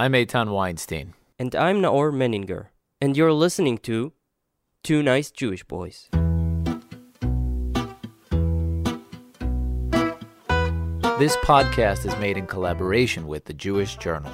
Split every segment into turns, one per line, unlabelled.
I'm Eitan Weinstein.
And I'm Naor Meningher. And you're listening to Two Nice Jewish Boys.
This podcast is made in collaboration with the Jewish Journal.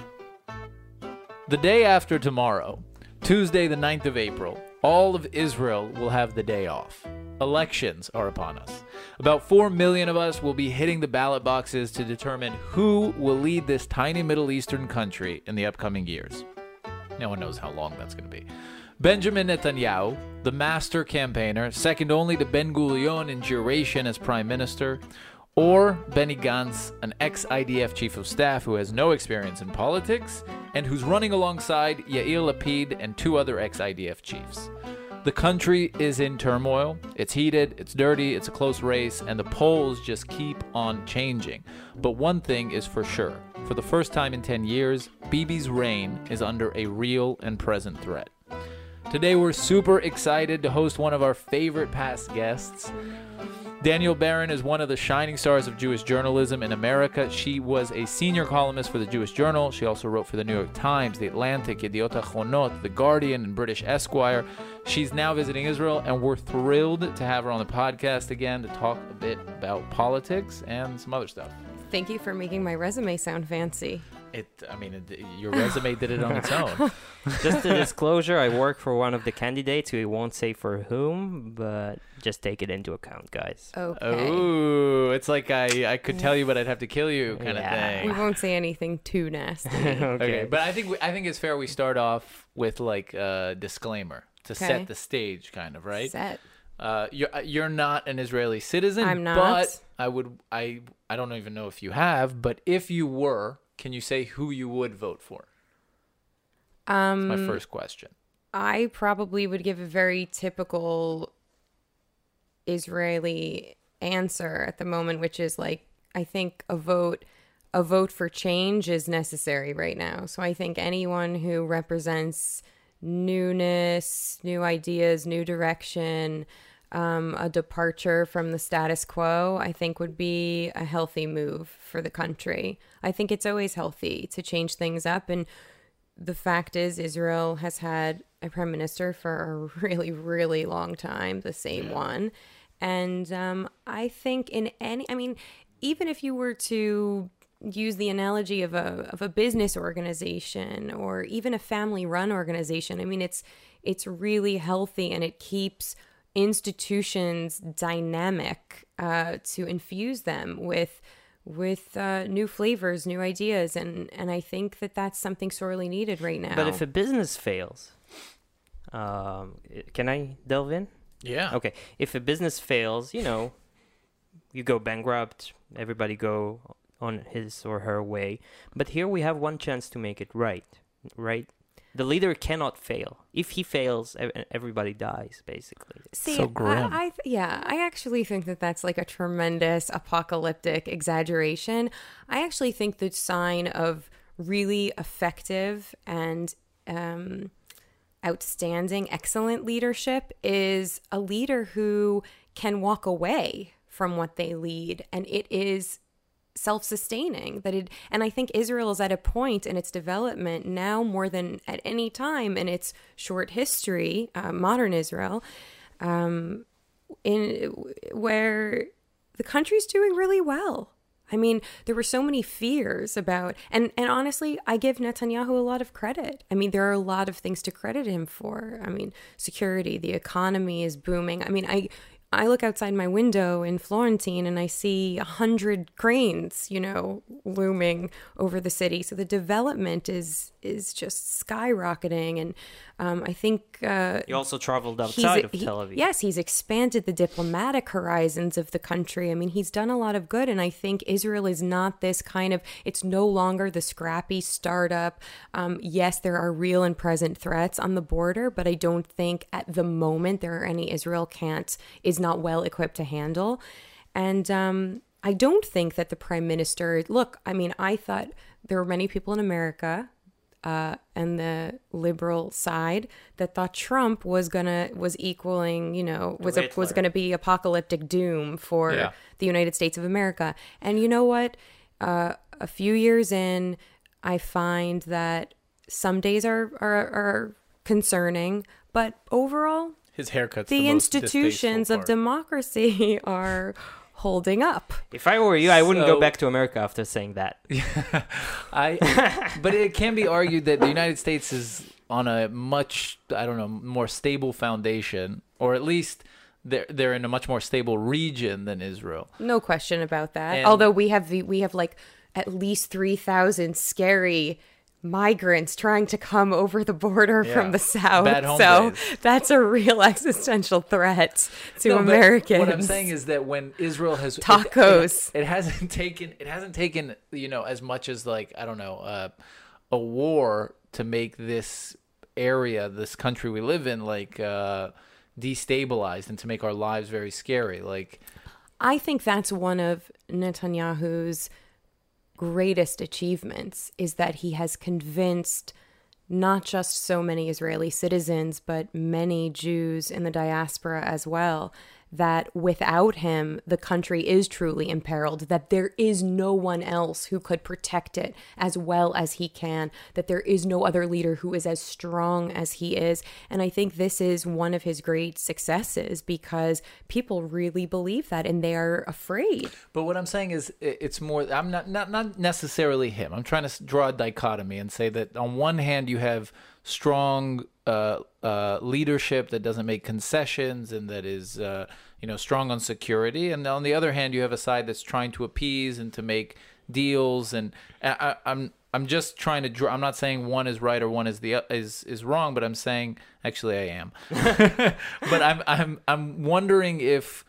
The day after tomorrow, Tuesday, the 9th of April, all of Israel will have the day off. Elections are upon us. About 4 million of us will be hitting the ballot boxes to determine who will lead this tiny Middle Eastern country in the upcoming years. No one knows how long that's going to be. Benjamin Netanyahu, the master campaigner, second only to Ben Gurion in duration as prime minister, or Benny Gantz, an ex IDF chief of staff who has no experience in politics and who's running alongside Yair Lapid and two other ex IDF chiefs. The country is in turmoil. It's heated, it's dirty, it's a close race, and the polls just keep on changing. But one thing is for sure for the first time in 10 years, Bibi's reign is under a real and present threat. Today, we're super excited to host one of our favorite past guests. Danielle Berrin is one of the shining stars of Jewish journalism in America. She was a senior columnist for the Jewish Journal. She also wrote for the New York Times, The Atlantic, Yediot Ahronot, The Guardian, and British Esquire. She's now visiting Israel, and we're thrilled to have her on the podcast again to talk a bit about politics and some other stuff.
Thank you for making my resume sound fancy.
It, I mean, it, your resume did it on its own.
Just a disclosure, I work for one of the candidates. We won't say for whom, but just take it into account, guys.
Okay.
Oh, it's like I, I could tell you, but I'd have to kill you, kind
Yeah.
of thing.
We won't say anything too nasty.
okay.
Okay, but I think we, I think it's fair we start off with like a disclaimer to
Okay.
set the stage, kind of right.
Set.
Uh, you're you're not an Israeli citizen.
I'm not.
But I would I I don't even know if you have, but if you were, can you say who you would vote for?
Um,
My first question.
I probably would give a very typical Israeli answer at the moment, which is like I think a vote a vote for change is necessary right now. So I think anyone who represents newness, new ideas, new direction, um, a departure from the status quo, I think would be a healthy move for the country. I think it's always healthy to change things up and the fact is Israel has had a prime minister for a really really long time the same one. And um, i think in any i mean even if you were to use the analogy of a of a business organization or even a family run organization i mean it's it's really healthy and it keeps institutions dynamic uh, to infuse them with with uh, new flavors, new ideas, and and I think that that's something sorely needed right now.
But if a business fails, um, can I delve in?
Yeah.
Okay. If a business fails, you know, you go bankrupt, everybody go on his or her way. But here we have one chance to make it right, right? The leader cannot fail. If he fails, everybody dies, basically.
See,
so grim.
I, I yeah, I actually think that that's like a tremendous apocalyptic exaggeration. I actually think the sign of really effective and um, outstanding, excellent leadership is a leader who can walk away from what they lead, and it is self-sustaining that it and i think israel is at a point in its development now more than at any time in its short history uh, modern israel um, in where the country's doing really well i mean there were so many fears about and and honestly i give netanyahu a lot of credit. I mean there are a lot of things to credit him for. I mean security the economy is booming. I mean i I look outside my window in Florentine and I see a hundred cranes, you know, looming over the city. So the development is is just skyrocketing, and um, I think uh,
He also traveled outside of
he-
Tel Aviv.
Yes, he's expanded the diplomatic horizons of the country. I mean, he's done a lot of good, and I think Israel is not this kind of. It's no longer the scrappy startup. Um, yes, there are real and present threats on the border, but I don't think at the moment there are any Israel can't is not well equipped to handle, and. Um, I don't think that the prime minister. Look, I mean, I thought there were many people in America uh, and the liberal side that thought Trump was gonna was equaling, you know, was a, was gonna be apocalyptic doom for
Yeah.
the United States of America. And you know what? Uh, a few years in, I find that some days are are, are concerning, but overall,
His haircut's
the,
the,
institutions
distasteful
of
part.
democracy are holding up.
If I were you, I wouldn't go back to America after saying that.
I, but it can be argued that the United States is on a much, I don't know, more stable foundation, or at least they're they're in a much more stable region than Israel.
No question about that.
And-
Although we have the we have like at least three thousand scary migrants trying to come over the border
Yeah.
from the south. So
days.
that's a real existential threat to
No,
Americans.
What I'm saying is that when Israel has it-
Tacos.
it, it, hasn't taken it hasn't taken you know as much as like I don't know uh, a war to make this area, this country we live in, like uh, destabilized and to make our lives very scary. Like
I think that's one of Netanyahu's greatest achievements is that he has convinced not just so many Israeli citizens, but many Jews in the diaspora as well, that without him, the country is truly imperiled, that there is no one else who could protect it as well as he can, that there is no other leader who is as strong as he is. And I think this is one of his great successes because people really believe that and they are afraid.
But what I'm saying is, it's more. I'm not not not necessarily him. I'm trying to draw a dichotomy and say that on one hand you have strong uh, uh, leadership that doesn't make concessions and that is uh, you know strong on security, and on the other hand you have a side that's trying to appease and to make deals. And I, I'm I'm just trying to draw. I'm not saying one is right or one is the is is wrong, but I'm saying actually I am. but I'm I'm I'm wondering if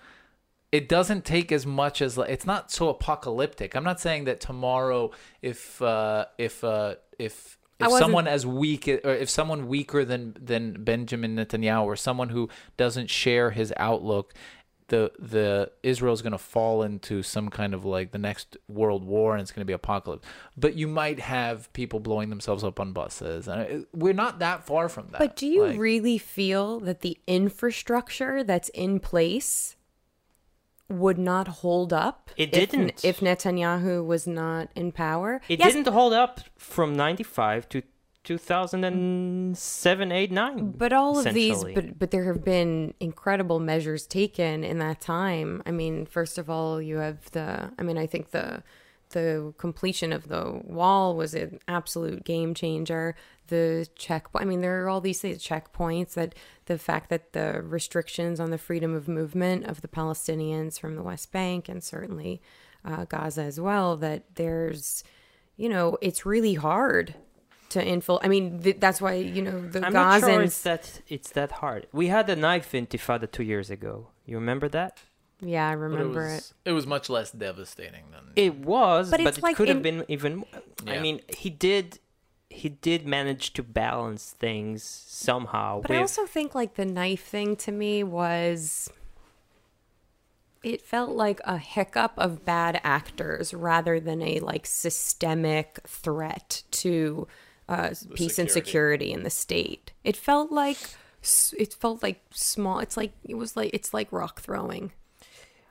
it doesn't take as much as like it's not so apocalyptic. I'm not saying that tomorrow if uh if uh if if someone as weak or if someone weaker than than Benjamin Netanyahu or someone who doesn't share his outlook the the Israel's going to fall into some kind of like the next world war and it's going to be apocalypse. But you might have people blowing themselves up on buses. And we're not that far from that.
But do you
Like-
really feel that the infrastructure that's in place would not hold up?
It
if-
didn't.
If, Netanyahu was not in power?
It
Yes,
didn't hold up from 95 to 2007, 8, 9.
But all of these, but but there have been incredible measures taken in that time. I mean, first of all, you have the. I mean, I think the the completion of the wall was an absolute game changer. The check. I mean, there are all these things, checkpoints that the fact that the restrictions on the freedom of movement of the Palestinians from the West Bank and certainly uh, Gaza as well. That there's, you know, it's really hard to infil. I mean, th- that's why you know the
I'm
Gazans.
not sure it's that, it's that hard. We had a knife intifada two years ago. You remember that?
Yeah, I remember
it
it.
was, it was much less devastating than
It was,
But
but, it
like
could
in-
have been even. more. I mean, he did. He did manage to balance things somehow.
But I also think like the knife thing to me was it felt like a hiccup of bad actors rather than a like systemic threat to uh, peace and
security.
security in the state. It felt like it felt like small. It's like it was like it's like rock throwing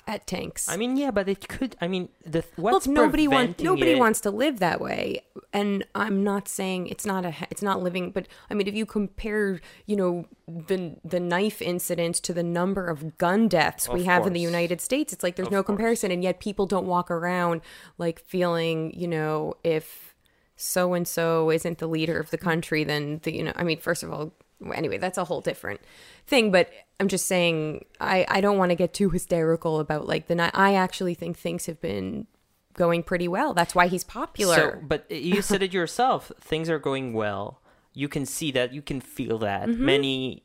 at tanks.
I mean, yeah, but it could. I mean, the what's
Look, nobody wants nobody
it-
wants to live that way, and I'm not saying it's not a it's not living, but I mean, if you compare, you know, the the knife incidents to the number of gun deaths we
Of
have in the. United States, it's like there's
Of
no
course.
comparison, and yet people don't walk around like feeling, you know, if so and so isn't the leader of the country, then the you know, I mean, first of all, anyway, that's a whole different thing. But I'm just saying, I I don't want to get too hysterical about like the night. I actually think things have been going pretty well. That's why he's popular.
So, but you said it yourself. Things are going well. You can see that. You can feel that.
Mm-hmm.
Many,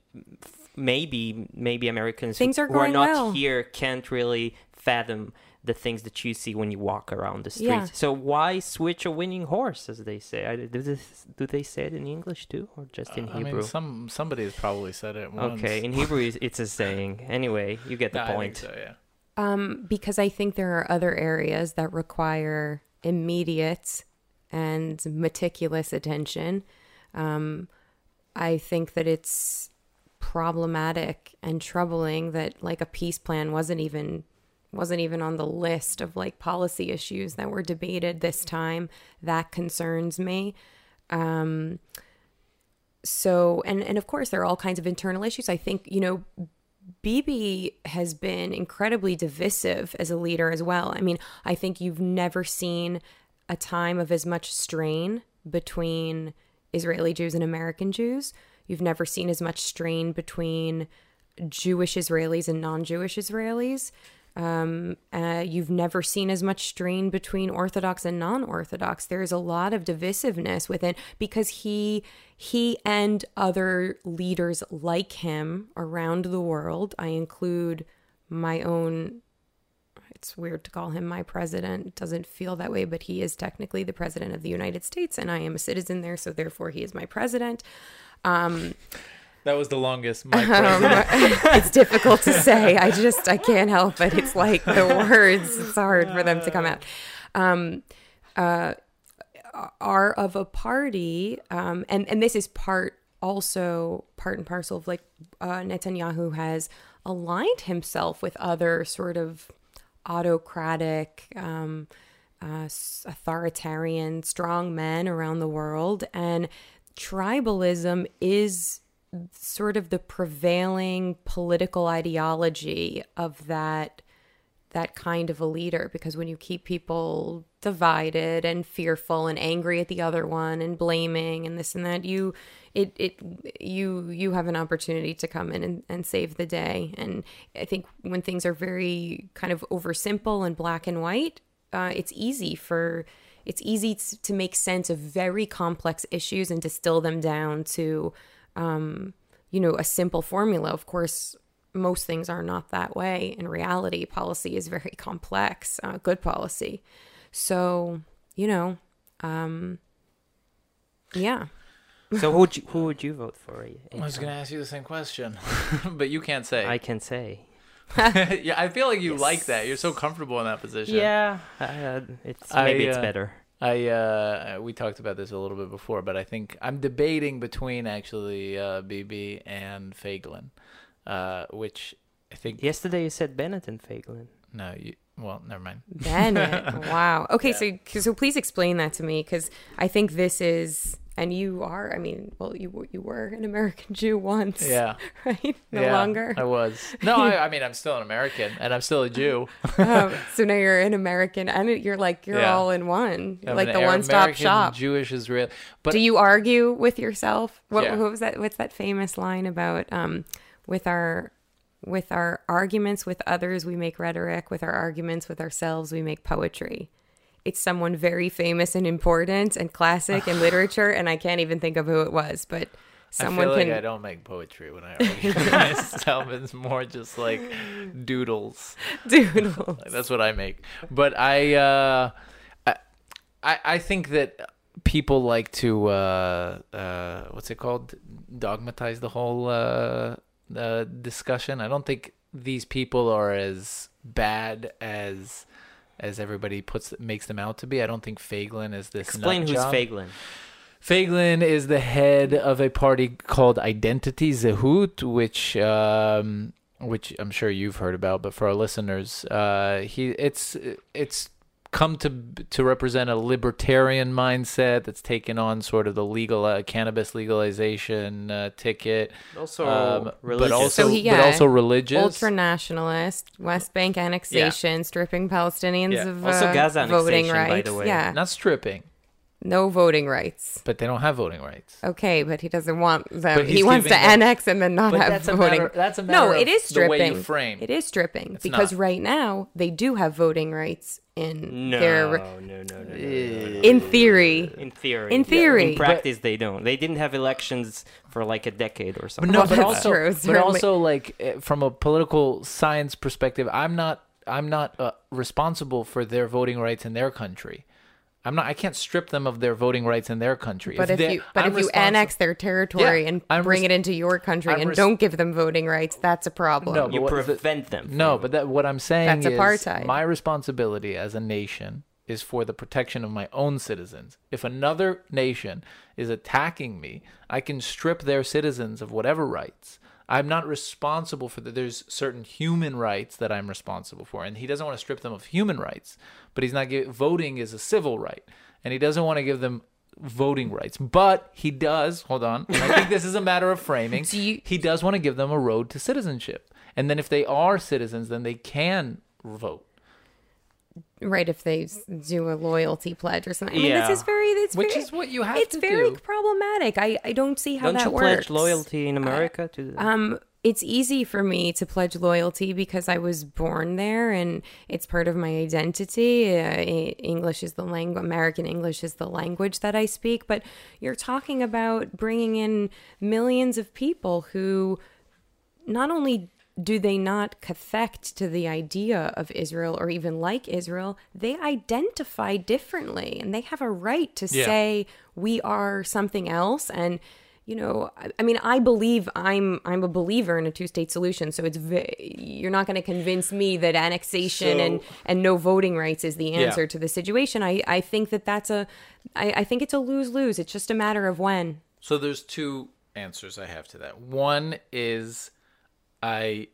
maybe, maybe Americans who-
Things are
who are not
well.
here can't really fathom the things that you see when you walk around the streets.
Yeah.
So why switch a winning horse, as they say? I, do, this, do they say it in English too, or just in
I
Hebrew?
mean, some somebody has probably said it once.
okay, in Hebrew it's- it's a saying. Anyway, you get the
No, I think
point.
so, yeah.
Um, because I think there are other areas that require immediate and meticulous attention. Um, I think that it's problematic and troubling that like a peace plan wasn't even wasn't even on the list of like policy issues that were debated this time. That concerns me. Um, so and and of course there are all kinds of internal issues. I think you know Bibi has been incredibly divisive as a leader as well. I mean, I think you've never seen a time of as much strain between Israeli Jews and American Jews. You've never seen as much strain between Jewish Israelis and non Jewish Israelis. Um, uh, you've never seen as much strain between Orthodox and non-Orthodox. There's a lot of divisiveness within because he he and other leaders like him around the world. I include my own. It's weird to call him my president. It doesn't feel that way, but he is technically the president of the United States, and I am a citizen there, so therefore he is my president. Um,
that was the longest. My
it's difficult to say. I just I can't help it. It's like the words. It's hard for them to come out. Um, uh, are of a party, um, and and this is part also part and parcel of like uh, Netanyahu has aligned himself with other sort of autocratic. Um, uh, authoritarian, strong men around the world, and tribalism is sort of the prevailing political ideology of that that kind of a leader because when you keep people divided and fearful and angry at the other one and blaming and this and that you it it you you have an opportunity to come in and, and save the day. And i think when things are very kind of oversimple and black and white uh, it's easy for it's easy to make sense of very complex issues and distill them down to um, you know, a simple formula. Of course, most things are not that way. In reality, policy is very complex, uh, good policy. So, you know, um, yeah.
So who would you, who would you vote for?
I was going to ask you the same question, but you can't say.
I can say.
yeah, I feel like you yes. like that. You're so comfortable in that position.
Yeah, uh, it's maybe I, uh, it's better.
I uh, we talked about this a little bit before, but I think I'm debating between actually uh, Bibi and Feiglin, uh, which I think
yesterday you said Bennett and Feiglin.
No, you well, never mind.
Bennett. wow. Okay, yeah. so so please explain that to me because I think this is and you are i mean well you you were an american jew once
yeah.
right? No
yeah,
longer.
I was. No I, I, mean i'm still an american and i'm still a jew.
Um, so now you're an american and you're like you're yeah. all in one I'm like the one-stop shop.
Jewish israel but
do you argue with yourself? What, yeah. what was that what's that famous line about um with our with our arguments with others we make rhetoric with our arguments with ourselves we make poetry it's someone very famous and important and classic in literature, and I can't even think of who it was, but someone
I
feel
can. Like I don't make poetry when I argue myself. It's more just like doodles.
Doodles.
That's what I make. But I, uh, I, I think that people like to uh, uh, what's it called? Dogmatize the whole uh, uh, discussion. I don't think these people are as bad as as everybody puts makes them out to be. I don't think Feiglin is this.
Explain who's
job.
Feiglin.
Feiglin is the head of a party called Identity Zehut, which um, which I'm sure you've heard about, but for our listeners, uh, he it's it's come to to represent a libertarian mindset that's taken on sort of the legal uh, cannabis legalization uh, ticket.
Also um,
religious. But also, so he, yeah, but also religious.
Ultra nationalist, West Bank annexation, yeah. stripping Palestinians yeah. of
also
uh,
Gaza
voting
rights.
Yeah,
not stripping.
No voting rights.
But they don't have voting rights.
Okay, but he doesn't want them. He wants to them, annex and then not have
that's
voting.
A matter, that's a matter no, it is stripping.
It is stripping it's because not. right now they do have voting rights in
no,
their.
No, no, no, no,
In theory.
In theory.
In theory.
Yeah. In practice, but, they don't. They didn't have elections for like a decade or something.
But no, but also, true, but also like eh, from a political science perspective, I'm not. I'm not uh, responsible for their voting rights in their country. I'm not. I can't strip them of their voting rights in their country.
But if, if you, but I'm if you annex their territory yeah, and I'm bring res- it into your country I'm and res- don't give them voting rights, that's a problem.
No, you prevent them.
No, but that, what I'm saying
that's
is
apartheid.
my responsibility as a nation is for the protection of my own citizens. If another nation is attacking me, I can strip their citizens of whatever rights. I'm not responsible for that. There's certain human rights that I'm responsible for, and he doesn't want to strip them of human rights. But he's not give, voting is a civil right, and he doesn't want to give them voting rights. But he does. Hold on. I think this is a matter of framing.
You-
he does want to give them a road to citizenship, and then if they are citizens, then they can vote.
Right if they do a loyalty pledge or something. I mean,
Yeah.
this is very, it's
Which
very,
is what you have
it's
to
very
do.
problematic. I, I don't see how
Don't
that
you
works.
pledge loyalty in America to the
Um, it's easy for me to pledge loyalty because I was born there and it's part of my identity. Uh, English is the language, American English is the language that I speak. But you're talking about bringing in millions of people who not only do they not cathect to the idea of Israel or even like Israel, they identify differently and they have a right to
Yeah.
say we are something else and you know I, mean I believe I'm I'm a believer in a two-state solution so it's you're not going to convince me that annexation and
So-
and no voting rights is the
Yeah.
answer to the situation I I think that that's a I, I think it's a lose-lose it's just a matter of when
So there's two answers I have to that. One is I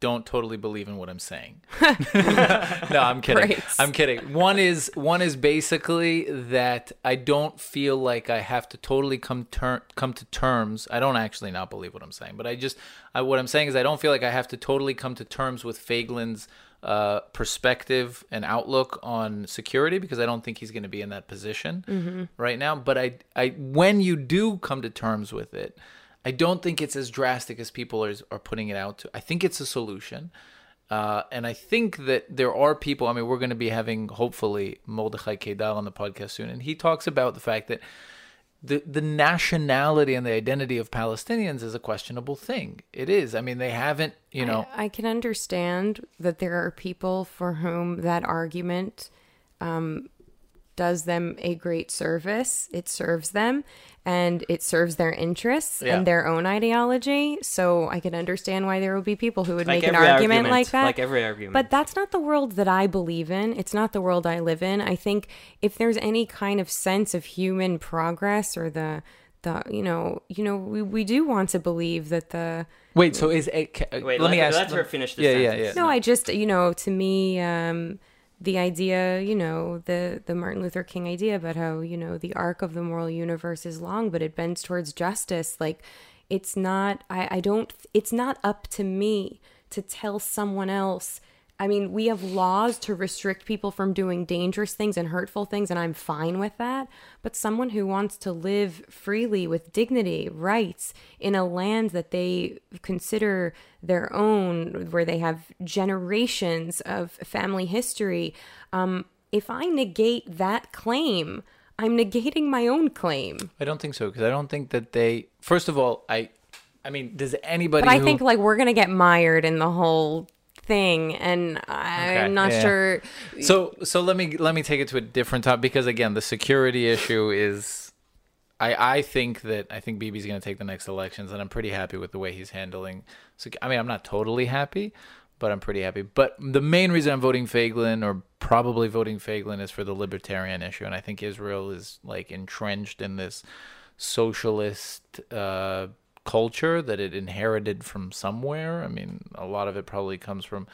don't totally believe in what I'm saying. no, I'm kidding.
Right.
I'm kidding. One is one is basically that I don't feel like I have to totally come ter- come to terms. I don't actually not believe what I'm saying, but I just I, what I'm saying is I don't feel like I have to totally come to terms with Feiglin's uh, perspective and outlook on security because I don't think he's going to be in that position right now. But I, I, when you do come to terms with it, I don't think it's as drastic as people are, are putting it out to. I think it's a solution. Uh, and I think that there are people. I mean, we're going to be having hopefully Mordechai Kedar on the podcast soon, and he talks about the fact that the the nationality and the identity of Palestinians is a questionable thing. It is. I mean, they haven't. You know,
I, I can understand that there are people for whom that argument um, does them a great service. It serves them and it serves their interests
Yeah.
and their own ideology. So I can understand why there will be people who would
like
make an
every
argument, like that.
like every argument.
But that's not the world that I believe in. It's not the world I live in. I think if there's any kind of sense of human progress or the the you know you know we, we do want to believe that the
wait. So is it? ca-
Wait,
let, me
let-
ask.
let her finish the
yeah, yeah,
sentence.
yeah.
no, I just you know to me um, the idea you know the the Martin Luther King idea about how you know the arc of the moral universe is long, but it bends towards justice. Like it's not. I I don't. It's not up to me to tell someone else. I mean, we have laws to restrict people from doing dangerous things and hurtful things, and I'm fine with that. But someone who wants to live freely with dignity, rights, in a land that they consider their own, where they have generations of family history, um, if I negate that claim, I'm negating my own claim.
I don't think so because I don't think that they. First of all, I. I mean, does anybody?
But I
who-
think like we're gonna get mired in the whole thing, and I'm
Okay,
not
yeah.
sure.
So so let me let me take it to a different topic because again the security issue is I I think that I think Bibi's going to take the next elections and I'm pretty happy with the way he's handling so I mean I'm not totally happy but I'm pretty happy but the main reason I'm voting Feiglin or probably voting Feiglin is for the libertarian issue and I think Israel is like entrenched in this socialist uh culture that it inherited from somewhere I mean a lot of it probably comes from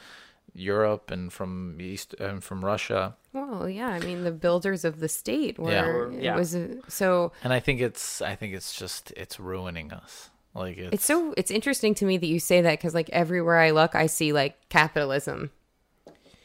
Europe and from East and from Russia.
Well, yeah, I mean the builders of the state were
Yeah.
Or- yeah.
was so
And I think it's I think it's just it's ruining us. Like it's,
it's so it's interesting to me that you say that because like everywhere I look, I see like capitalism.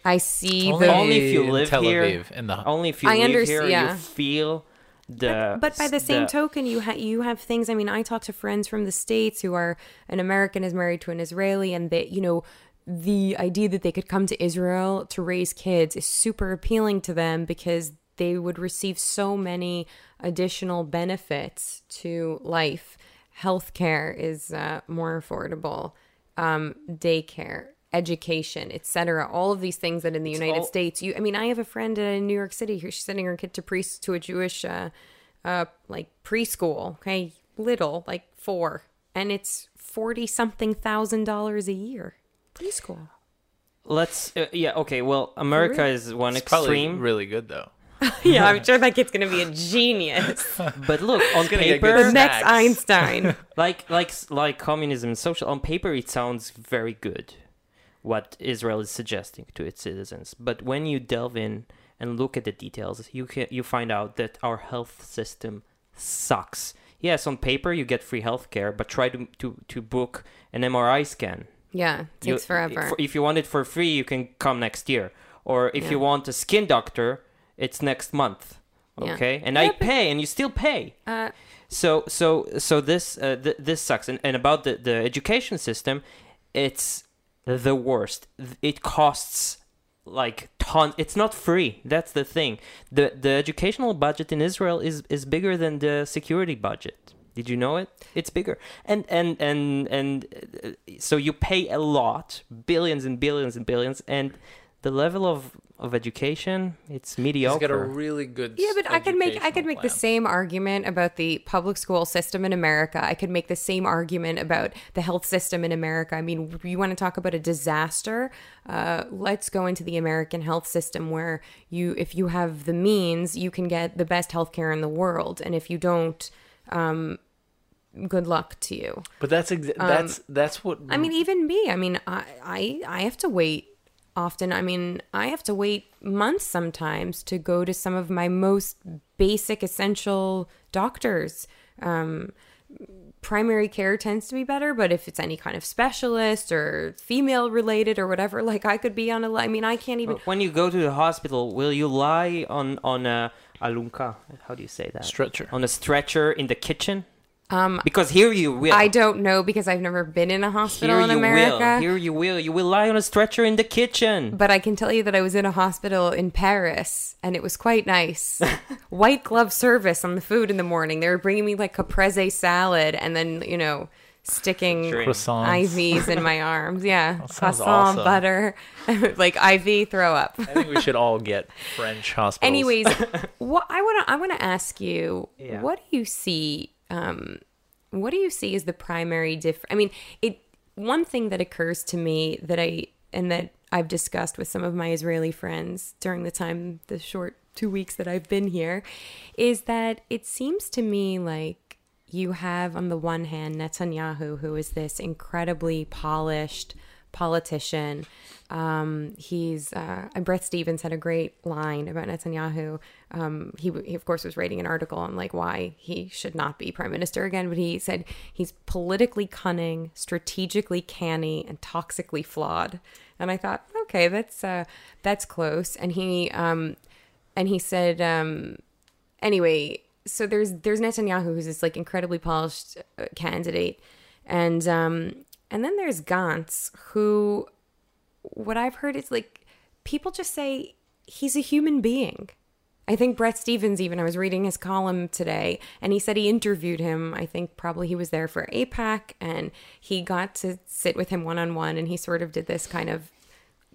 I see
only,
the
Only if you
in
live
Tel
here.
In the
Only if you
I
live
underst-
here,
yeah.
you feel the.
but by the same
the-
token you ha- you have things i mean i talk to friends from the states who are an american is married to an israeli and they you know the idea that they could come to israel to raise kids is super appealing to them because they would receive so many additional benefits to life healthcare is uh, more affordable um, daycare education etc all of these things that in the united
all-
states you i mean i have a friend in new york city who's sending her kid to pre to a jewish uh, uh like preschool okay little like four and it's 40 something thousand dollars a year preschool
Let's. Uh, yeah. Okay. Well, America
real?
is one
it's probably
extreme.
really good though.
yeah, I'm sure that kid's gonna be a genius.
But look, on
gonna get good
paper,
the next Einstein.
like like like communism and social on paper it sounds very good what israel is suggesting to its citizens. But when you delve in and look at the details you can you find out that our health system sucks. Yes on paper you get free health care but try to to, to book an mri scan.
Yeah,
You-
takes forever.
if- you want it for free you can come next year. Or if you want a skin doctor it's next month.
Yeah.
okay? And
Yeah,
i pay and you still pay.
Uh,
so so so this uh, th- this sucks. And, and about the, the education system it's the worst. It costs like tons it's not free that's the thing. The the educational budget in israel is is bigger than the security budget. Did you know it? It's bigger. And and and and uh, so you pay a lot billions and billions and billions and the level of of education it's
He's
mediocre
got a really good.
yeah, but I could make I could make the same argument about the public school system in America. I could make the same argument about the health system in America. I mean, you want to talk about a disaster? Uh, let's go into the American health system where you, if you have the means, you can get the best healthcare in the world, and if you don't, um, good luck to you.
But that's exa- that's that's what
I mean, even me. I mean, I, I I have to wait often. I mean, I have to wait months sometimes to go to some of my most basic, essential doctors. Um, primary care tends to be better, but if it's any kind of specialist or female related or whatever, like I could be on a. I mean, I can't even.
When you go to the hospital, will you lie on on a alunka? How do you say that?
stretcher.
on a stretcher in the kitchen?
Um,
Because here you will.
I don't know because I've never been in a hospital
here
in
you
America.
will. Here you will. You will lie on a stretcher in the kitchen.
But I can tell you that I was in a hospital in Paris and it was quite nice. White glove service on the food in the morning. They were bringing me like caprese salad and then, you know, sticking
Croissants.
IVs in my arms. Yeah.
sounds
Croissant,
awesome.
butter, like IV throw up.
I think we should all get French hospitals.
Anyways, what I want to I want to ask you,
Yeah.
what do you see um what do you see as the primary diff I mean, it one thing that occurs to me that I and that I've discussed with some of my Israeli friends during the time the short 2 weeks that I've been here is that it seems to me like you have on the one hand Netanyahu who is this incredibly polished politician um, he's uh, Bret Stephens had a great line about Netanyahu. Um, he, he of course was writing an article on like why he should not be prime minister again, but he said he's politically cunning, strategically canny, and toxically flawed. And I thought, okay, that's uh, that's close. And he um, and he said um, anyway. So there's there's Netanyahu who's this like incredibly polished uh, candidate, and um, and then there's Gantz who what I've heard is like people just say he's a human being. I think Bret Stephens, even I was reading his column today, and he said he interviewed him. I think probably he was there for AIPAC, and he got to sit with him one on one, and he sort of did this kind of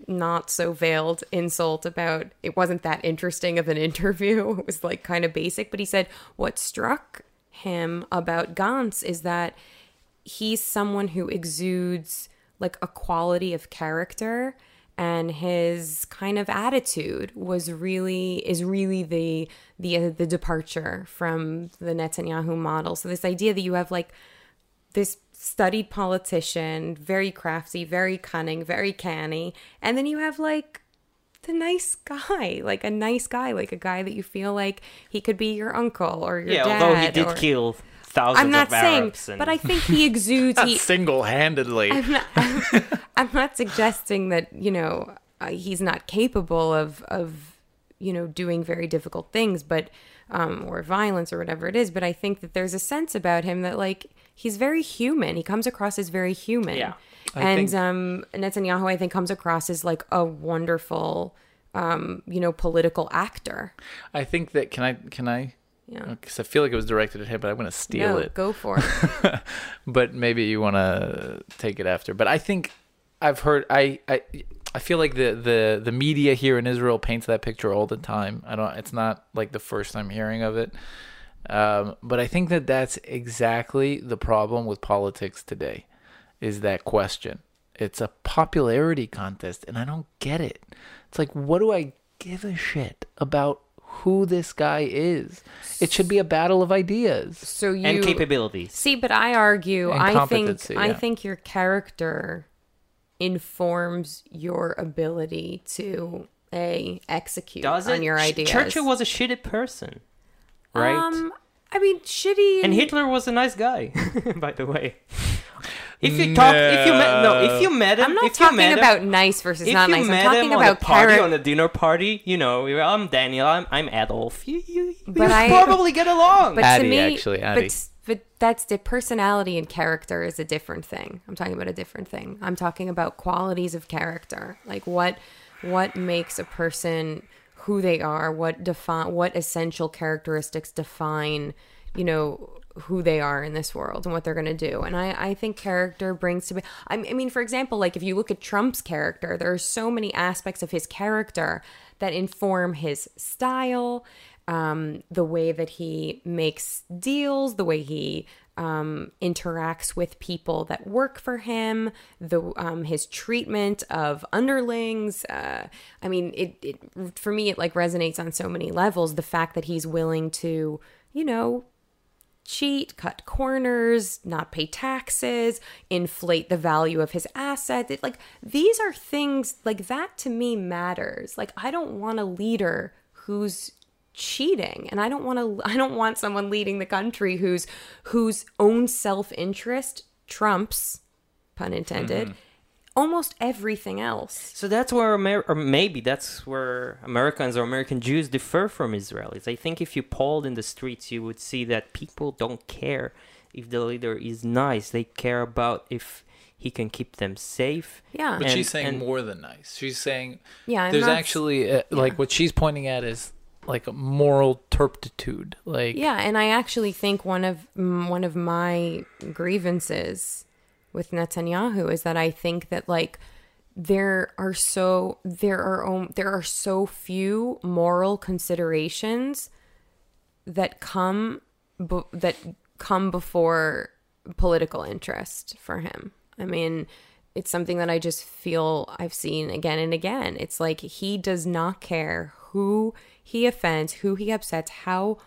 not so veiled insult about it wasn't that interesting of an interview. It was like kind of basic, but he said what struck him about Gantz is that he's someone who exudes like a quality of character and his kind of attitude was really is really the the uh, the departure from the Netanyahu model. So this idea that you have like this studied politician, very crafty, very cunning, very canny, and then you have like the nice guy, like a nice guy, like a guy that you feel like he could be your uncle or your
yeah,
dad.
although he did
or-
kill thousands
I'm not
of
saying,
Arabs. and-
but I think he exudes. he,
single-handedly.
I'm not, I'm not suggesting that you know uh, he's not capable of of you know doing very difficult things, but um, or violence or whatever it is. But I think that there's a sense about him that like he's very human. He comes across as very human.
Yeah.
I
and
think-
um, Netanyahu, I think, comes across as like a wonderful, um, you know, political actor.
I think that can I can I
Yeah.
because I feel like it was directed at him, but I'm going to steal
no,
it.
go for it.
but maybe you want to take it after. But I think I've heard I I I feel like the the the media here in Israel paints that picture all the time. I don't. It's not like the first time hearing of it. Um, but I think that that's exactly the problem with politics today, is that question. It's a popularity contest, and I don't get it. It's like, what do I give a shit about who this guy is. It should be a battle of ideas.
So you
and capabilities.
See, but I argue,
And
I think
competency,
I
yeah.
think your character informs your ability to a execute
Does
on
it?
your
Ch-
ideas.
Churchill was a shitty person, right?
Um, I mean, shitty.
and Hitler was a nice guy, by the way. If you talk, if you met, no, if you met him,
I'm not
if you
talking
met him,
about nice versus
if
not
you
nice. I'm
met
talking
him on
about
a party,
character.
on a dinner party, you know, you're, I'm Daniel, I'm, I'm Adolf. You, you,
But
you
I-
probably get along.
But
Addie,
to me,
actually, Addie.
but but that's the personality and character is a different thing. I'm talking about a different thing. I'm talking about qualities of character, like what what makes a person who they are, what define what essential characteristics define, you know, who they are in this world and what they're going to do. And I, I think character brings to be. I mean, for example, like if you look at Trump's character, there are so many aspects of his character that inform his style, um, the way that he makes deals, the way he um, interacts with people that work for him, the um, his treatment of underlings. Uh, I mean, it, it for me it like resonates on so many levels. The fact that he's willing to, you know, cheat, cut corners, not pay taxes, inflate the value of his assets. It, like these are things like that to me matters. Like I don't want a leader who's cheating and I don't want to I don't want someone leading the country whose whose own self-interest trumps pun intended mm-hmm. Almost everything else.
So that's where Amer- or maybe that's where Americans or American Jews differ from Israelis. I think if you polled in the streets, you would see that people don't care if the leader is nice. They care about if he can keep them safe.
Yeah.
But
And-
she's saying
and-
more than nice. She's saying
Yeah, I'm
there's
not-
actually uh like what she's pointing at is like a moral turpitude. Like
Yeah, and I actually think one of one of my grievances with Netanyahu is that I think that like there are so there are um, there are so few moral considerations that come that come before political interest for him. I mean, it's something that I just feel I've seen again and again. It's like he does not care who he offends, who he upsets, how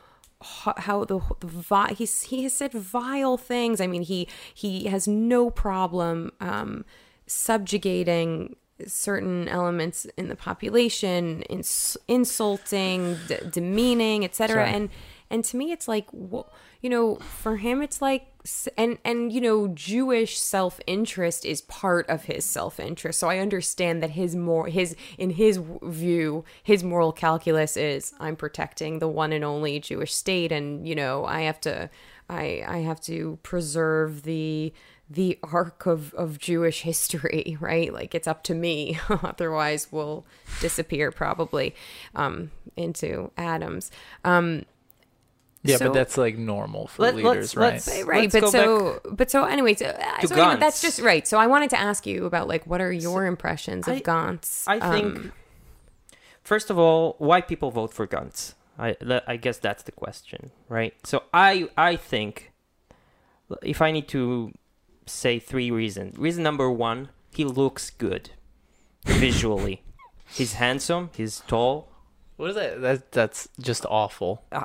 how the, the vi- he's he has said vile things. I mean, he he has no problem um, subjugating certain elements in the population, ins- insulting, d- demeaning, etc.
Sure.
And and to me, it's like you know, for him, it's like and and you know, Jewish self interest is part of his self interest. So I understand that his more his in his view, his moral calculus is I'm protecting the one and only Jewish state, and you know, I have to I I have to preserve the the arc of, of Jewish history, right? Like it's up to me. Otherwise, we'll disappear probably um, into atoms. Um,
yeah,
so-
but that's like normal for
Let-
leaders,
let's-
right?
let's-
right,
Let's
but so but so anyway, so, uh, so anyway, that's just right. So I wanted to ask you about like what are your impressions of
I-
Gantz?
I think,
Um,
first of all, why people vote for Gantz? I I guess that's the question, right? So I I think if I need to say three reasons. Reason number one, he looks good visually. he's handsome. He's tall.
What is that? That that's just awful.
Uh,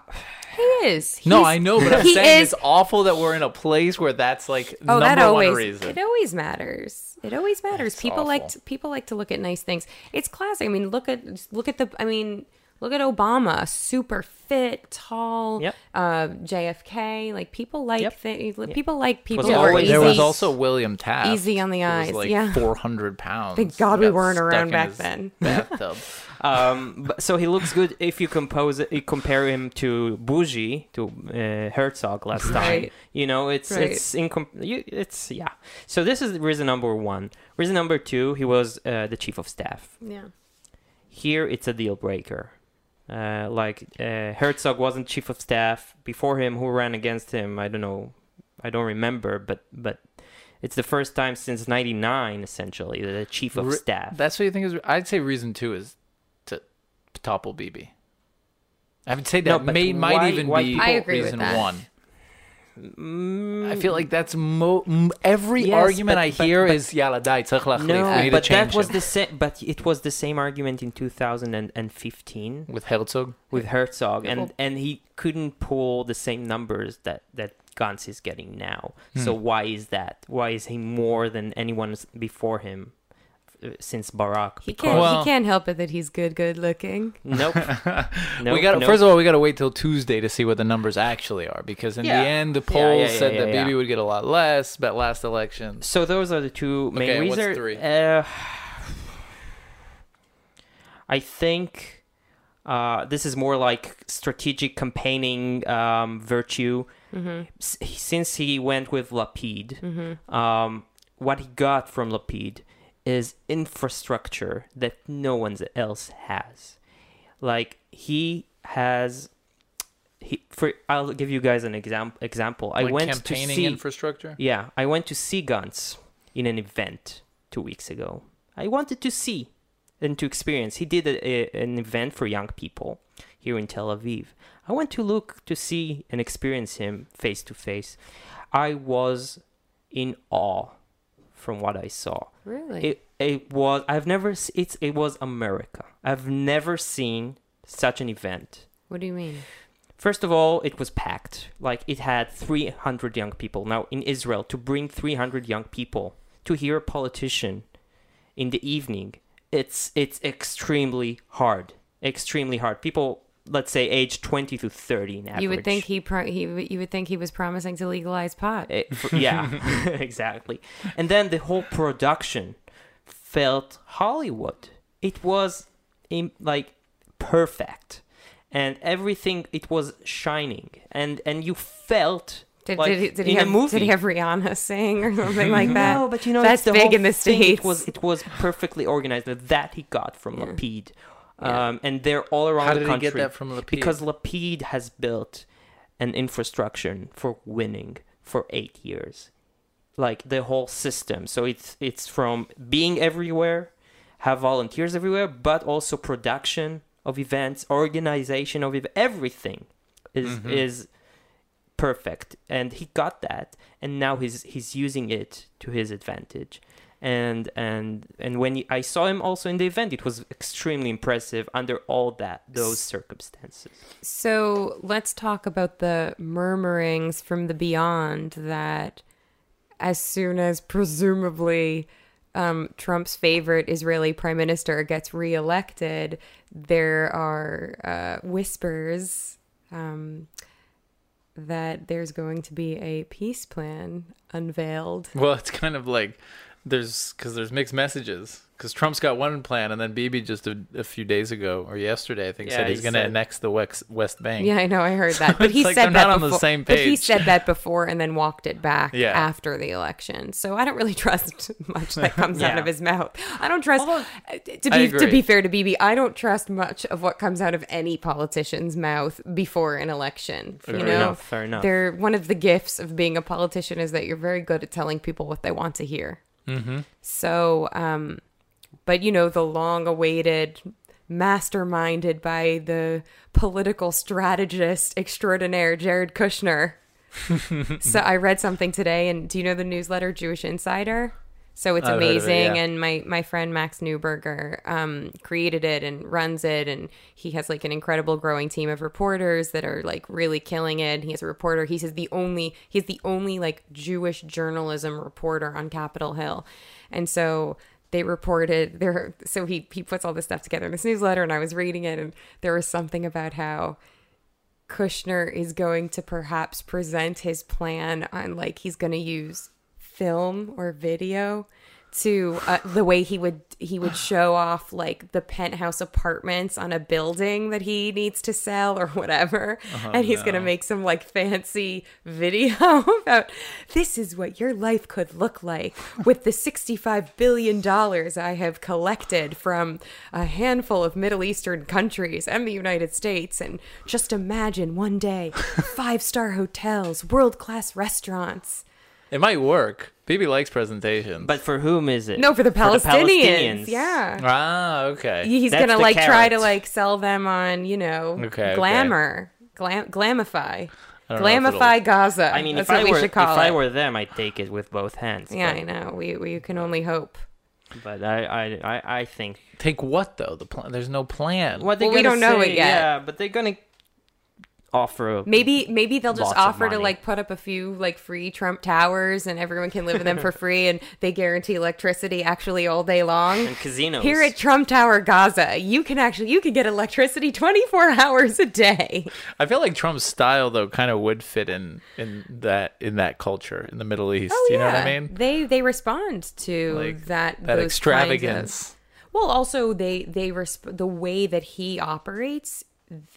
he is.
No, I know, but I'm saying
is-
it's awful that we're in a place where that's like
Oh,
number
that
one reason.
it always matters. It always matters.
That's
people like to, people like to look at nice things. It's classic. I mean, look at look at the. I mean, look at Obama, super fit, tall.
Yep.
Uh, JFK. Like people like
Yep.
thi- people like people
Was
are
always-
easy.
there was also William Taft.
easy on the
who was
eyes,
like
yeah.
400 pounds.
Thank God we weren't around back then.
Bathtub.
Um, but, so he looks good if you compose it, you compare him to Bougie to uh, Herzog last time.
Right.
You know, it's
Right.
it's incom- you, it's yeah. So this is reason number one. Reason number two, he was uh, the chief of staff.
Yeah.
Here, it's a deal breaker. Uh, like uh, Herzog wasn't chief of staff before him. Who ran against him? I don't know. I don't remember. But but it's the first time since '99, essentially, that a chief of
Re-
staff.
That's what you think is. I'd say reason two is to topple Bibi. I would say that
No, but
may, might
why-
even
why
be
people-
I agree with
reason
that.
one.
Mm,
I feel like that's mo- every
Yes,
argument
but-
I
but-
hear
but-
is yalla dai tzarich lachlief.
no,
we need
but
to change
that was
him."
the same. But it was the same argument in 2015
with Herzog.
with Herzog, and and he couldn't pull the same numbers that that Gantz is getting now. So
Hmm.
why is that? Why is he more than anyone before him since Barak?
He can't.
Well-
he can't help it that he's good, good looking.
Nope. nope.
we got
nope.
first of all we got to wait till Tuesday to see what the numbers actually are because in
Yeah.
the end the polls
yeah, yeah,
said
yeah,
that
yeah.
Bibi would get a lot less. But last election,
So those are the two main
Okay, what's
reasons.
three?
Uh, I think uh, this is more like strategic campaigning um, virtue.
Mm-hmm.
S- since he went with Lapid,
Mm-hmm.
um, what he got from Lapid is infrastructure that no one else has. Like he has. He, for I'll give you guys an exam- example. I
like
went to
campaigning
see
infrastructure.
yeah, I went to see Gantz in an event two weeks ago. I wanted to see and to experience. He did a, a- an event for young people here in Tel Aviv. I went to look to see and experience him face to face. I was in awe from what I saw.
Really?
It it was I've never it's it was America. I've never seen such an event.
what do you mean?
First of all, it was packed. Like it had 300 young people. Now in Israel, to bring 300 young people to hear a politician in the evening, it's it's extremely hard. Extremely hard. People, let's say, age 20 to 30 in average.
You would think he, pro- he you would think he was promising to legalize pot.
Eh, f- yeah, exactly. And then the whole production felt Hollywood. It was in, like perfect, and everything it was shining, and and you felt
Did,
like
did, he, did he have
movie.
did he have Rihanna sing or something like that?
No, but you know
That's
it's the
big
whole
in the
thing. It was it was perfectly organized. That he got from
Yeah.
Lapid,
Yeah.
um, and they're all around
How
the
did he
country
get that from Lapid?
because Lapid has built an infrastructure for winning for eight years, like the whole system. So it's it's from being everywhere, have volunteers everywhere, but also production of events, organization of ev- everything is
Mhm.
is perfect, and he got that, and now he's he's using it to his advantage. And and and when he- I saw him also in the event, it was extremely impressive under all that those circumstances.
So let's talk about the murmurings from the beyond that as soon as presumably um, Trump's favorite Israeli prime minister gets reelected, there are uh, whispers um, that there's going to be a peace plan unveiled.
Well, it's kind of like there's because there's mixed messages. Because Trump's got one plan, and then Bibi just a, a few days ago or yesterday, I think,
Yeah,
said he's
he
going to annex the West, West Bank.
Yeah, I know, I heard that.
So
But he
like
said that
not on the
before,
same
But he said that before and then walked it back
Yeah.
after the election. So I don't really trust much that comes out of his mouth. I don't trust.
Although-
to be to be fair to Bibi, I don't trust much of what comes out of any politician's mouth before an election.
Fair
you know,
enough. Fair enough.
they're one of the gifts of being a politician is that you're very good at telling people what they want to hear.
Mm-hmm.
So, um, but you know, the long awaited, masterminded by the political strategist extraordinaire, Jared Kushner. so I read something today, and do you know the newsletter Jewish Insider? So it's
I've of it,
amazing,
yeah.
and my my friend Max Newberger um, created it and runs it, and he has like an incredible growing team of reporters that are like really killing it. He has a reporter. He says the only he's the only like Jewish journalism reporter on Capitol Hill, and so they reported there. So he he puts all this stuff together in this newsletter, and I was reading it, and there was something about how Kushner is going to perhaps present his plan on like he's going to use film or video to uh, the way he would he would show off like the penthouse apartments on a building that he needs to sell or whatever. And he's going to make some like fancy video about this is what your life could look like with the 65 billion dollars I have collected from a handful of Middle Eastern countries and the United States and just imagine one day five-star hotels world-class restaurants
It might work. Bibi likes presentation.
But for whom is it?
no for the
Palestinians.
Palestinians, yeah
ah, okay.
he's
That's
gonna
the
like try to
carrot.
like sell them on you know
Okay, okay.
glamour glam glamify
I don't know if it'll-
Glamify Gaza.
I mean,
That's
if
what
I
we
were
should
if
call
I
it.
were them, I'd take it with both hands.
yeah,
but,
I know. We we can only hope.
But I, I, I, I think.
Take what though? The plan. There's no plan.
What they
Well, we
gonna
don't know
say-
it yet.
Yeah, but they're gonna offer. A,
Maybe maybe they'll just
Lots of
offer to like put up a few like free Trump towers and everyone can live in them for free and they guarantee electricity actually all day long.
and casinos.
Here at Trump Tower Gaza, you can actually you can get electricity 24 hours a day.
I feel like Trump's style though kind of would fit in in that in that culture in the Middle East.
Oh
you
yeah.
know what I mean?
They they respond to
Like,
that
That extravagance.
Of, well, also they they resp- the way that he operates.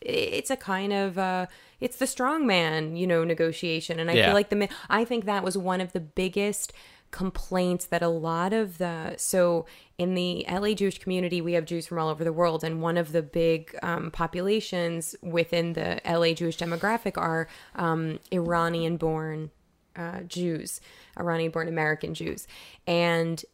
It's a kind of uh, it's the strongman, you know, negotiation, and I
Yeah.
feel like the I think that was one of the biggest complaints that a lot of the so in the LA Jewish community we have Jews from all over the world. And one of the big um, populations within the LA Jewish demographic are um, Iranian born uh, Jews Iranian born American Jews. And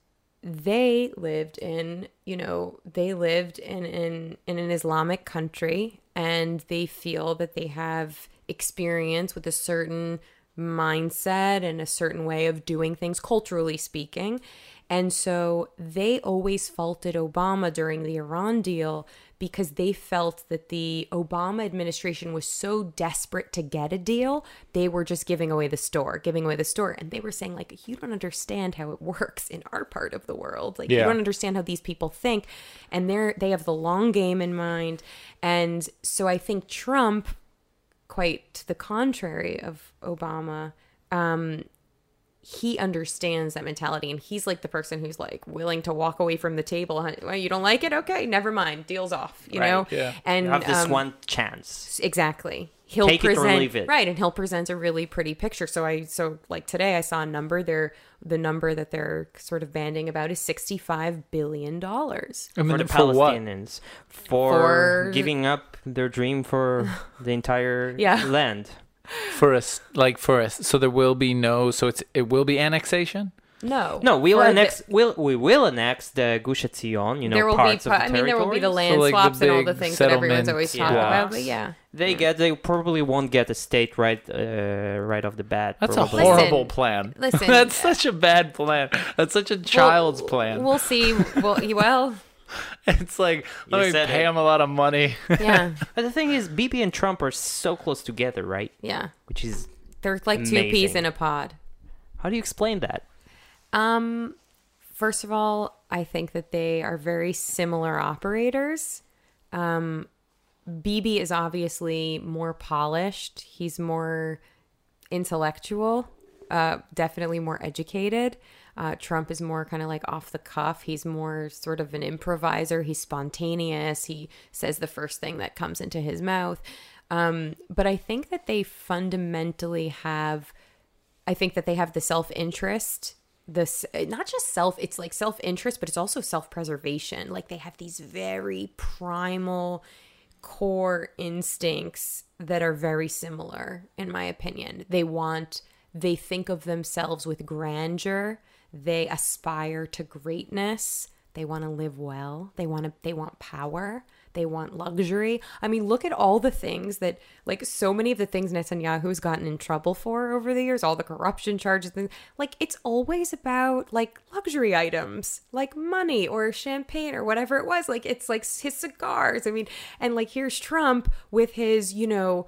they lived in you know they lived in in in an islamic country and they feel that they have experience with a certain mindset and a certain way of doing things culturally speaking. And so they always faulted obama during the iran deal because they felt that the Obama administration was so desperate to get a deal, they were just giving away the store, giving away the store. And they were saying, like, you don't understand how it works in our part of the world. Like, you don't understand how these people think. And they're they have the long game in mind. And so I think Trump, quite to the contrary of Obama, um, he understands that mentality and he's like the person who's like willing to walk away from the table well, you don't like it okay never mind deal's off you
Right.
know
Yeah.
and
You have this
um,
one chance.
exactly he'll
Take it or
present
leave it.
right and he'll present a really pretty picture so i so like today i saw a number there the number that they're sort of banding about is 65 billion dollars
I
For
mean,
the
for what?
Palestinians, for,
For-
giving up their dream for the entire
Yeah.
land.
For us, like for us. So there will be no. So it's it will be annexation.
no
No, we'll
For the-
annex. We'll, we will annex the Gush Etzion. You know,
there will be
parts
pa-
of the
i mean there will be the
territories.
land
So, like, the
swaps and all the
big
things that everyone's
settlement
always
Yeah.
talking about
blocks.
but yeah
They get. They probably won't get a state right, uh, right off the bat.
That's
probably.
a horrible
Listen,
plan.
listen,
That's such a bad plan. That's such a child's
Well,
plan.
we'll see well well
it's like let
You
me pay
it.
him a lot of money.
yeah
But the thing is, Bibi and Trump are so close together, right?
yeah
Which is
they're like two peas in a pod
how do you explain that?
Um, first of all, I think that they are very similar operators. Um, Bibi is obviously more polished. He's more intellectual, uh, definitely more educated. Uh, Trump is more kind of like off the cuff. He's more sort of an improviser. He's spontaneous. He says the first thing that comes into his mouth. Um, but I think that they fundamentally have I think that they have the self interest, this not just self, it's like self interest, but it's also self preservation. Like they have these very primal core instincts that are very similar, in my opinion. They want, they think of themselves with grandeur, they aspire to greatness. They want to live well. They want to they want power. They want luxury. I mean, look at all the things that like so many of the things Netanyahu's gotten in trouble for over the years, all the corruption charges and like it's always about like luxury items, like money or champagne or whatever it was. Like it's like his cigars. I mean, and like here's Trump with his, you know,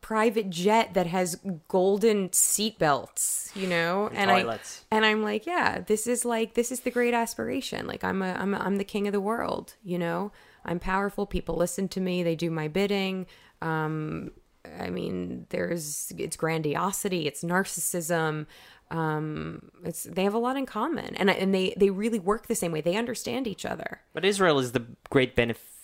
private jet that has golden seat belts, you know, and
toilets.
I and I'm like, yeah, this is like this is the great aspiration. Like I'm a I'm a, I'm the king of the world, you know. I'm powerful. People listen to me. They do my bidding. Um, I mean, there's it's grandiosity, it's narcissism. Um, it's they have a lot in common, and and they they really work the same way. They understand each other.
But Israel is the great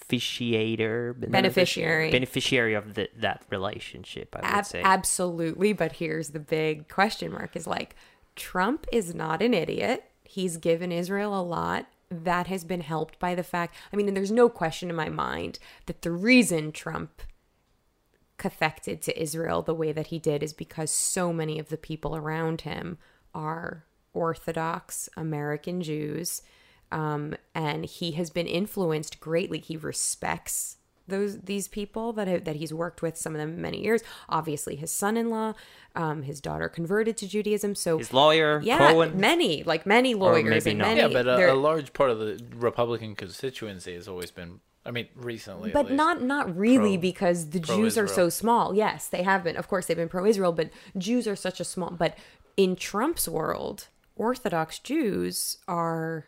beneficiator,
Beneficiary.
beneficiary of the, that relationship. I would
Ab-
say.
absolutely, but here's the big question mark: is like Trump is not an idiot. He's given Israel a lot. That has been helped by the fact. I mean, and there's no question in my mind that the reason Trump cathected to Israel the way that he did is because so many of the people around him are Orthodox American Jews. Um, and he has been influenced greatly. He respects those these people that have, that he's worked with some of them many years. Obviously, his son-in-law, um, his daughter converted to Judaism. So
His lawyer,
yeah,
Cohen.
many like many lawyers
maybe
and
not.
many.
yeah, but a, a large part of the Republican constituency has always been. I mean, recently, at
but
least.
not not really
Pro-
because the Jews are so small. Yes, they have been. Of course, they've been pro-Israel, but Jews are such a small. But in Trump's world, Orthodox Jews are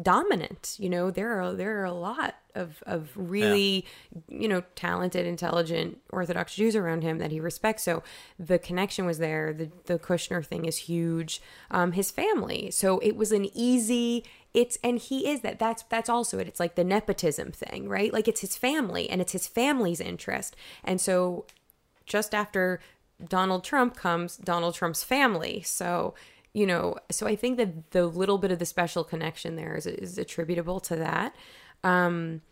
dominant. You know, there are there are a lot of of really you know talented, intelligent Orthodox Jews around him that he respects. So the connection was there. The the Kushner thing is huge. Um, his family. So it was an easy. It's and he is that. That's that's also it. It's like the nepotism thing, right? Like it's his family and it's his family's interest. And so just after Donald Trump comes Donald Trump's family. So, you know, so I think that the little bit of the special connection there is, is attributable to that. Um,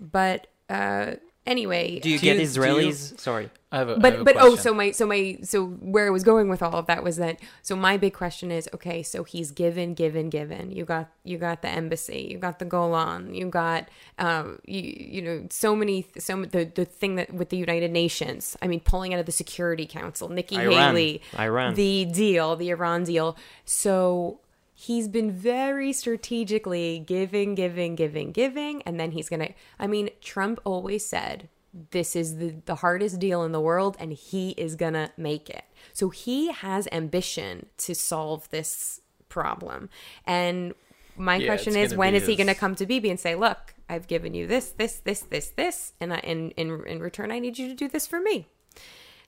but uh, anyway,
Do you
Do
get
you- do you-
Israelis? Sorry.
I have a, I have
but
a
but oh so my so my so where I was going with all of that was that so my big question is okay so he's given given given you got you got the embassy you got the Golan you got um you you know so many so the the thing that with the United Nations I mean pulling out of the Security Council Nikki
Iran.
Haley
Iran.
the deal the Iran deal so he's been very strategically giving giving giving giving and then he's gonna I mean Trump always said this is the, the hardest deal in the world and he is gonna make it. So he has ambition to solve this problem. And my
Yeah,
question is when is he gonna come to Bibi and say look i've given you this this this this this and I, in, in in return i need you to do this for me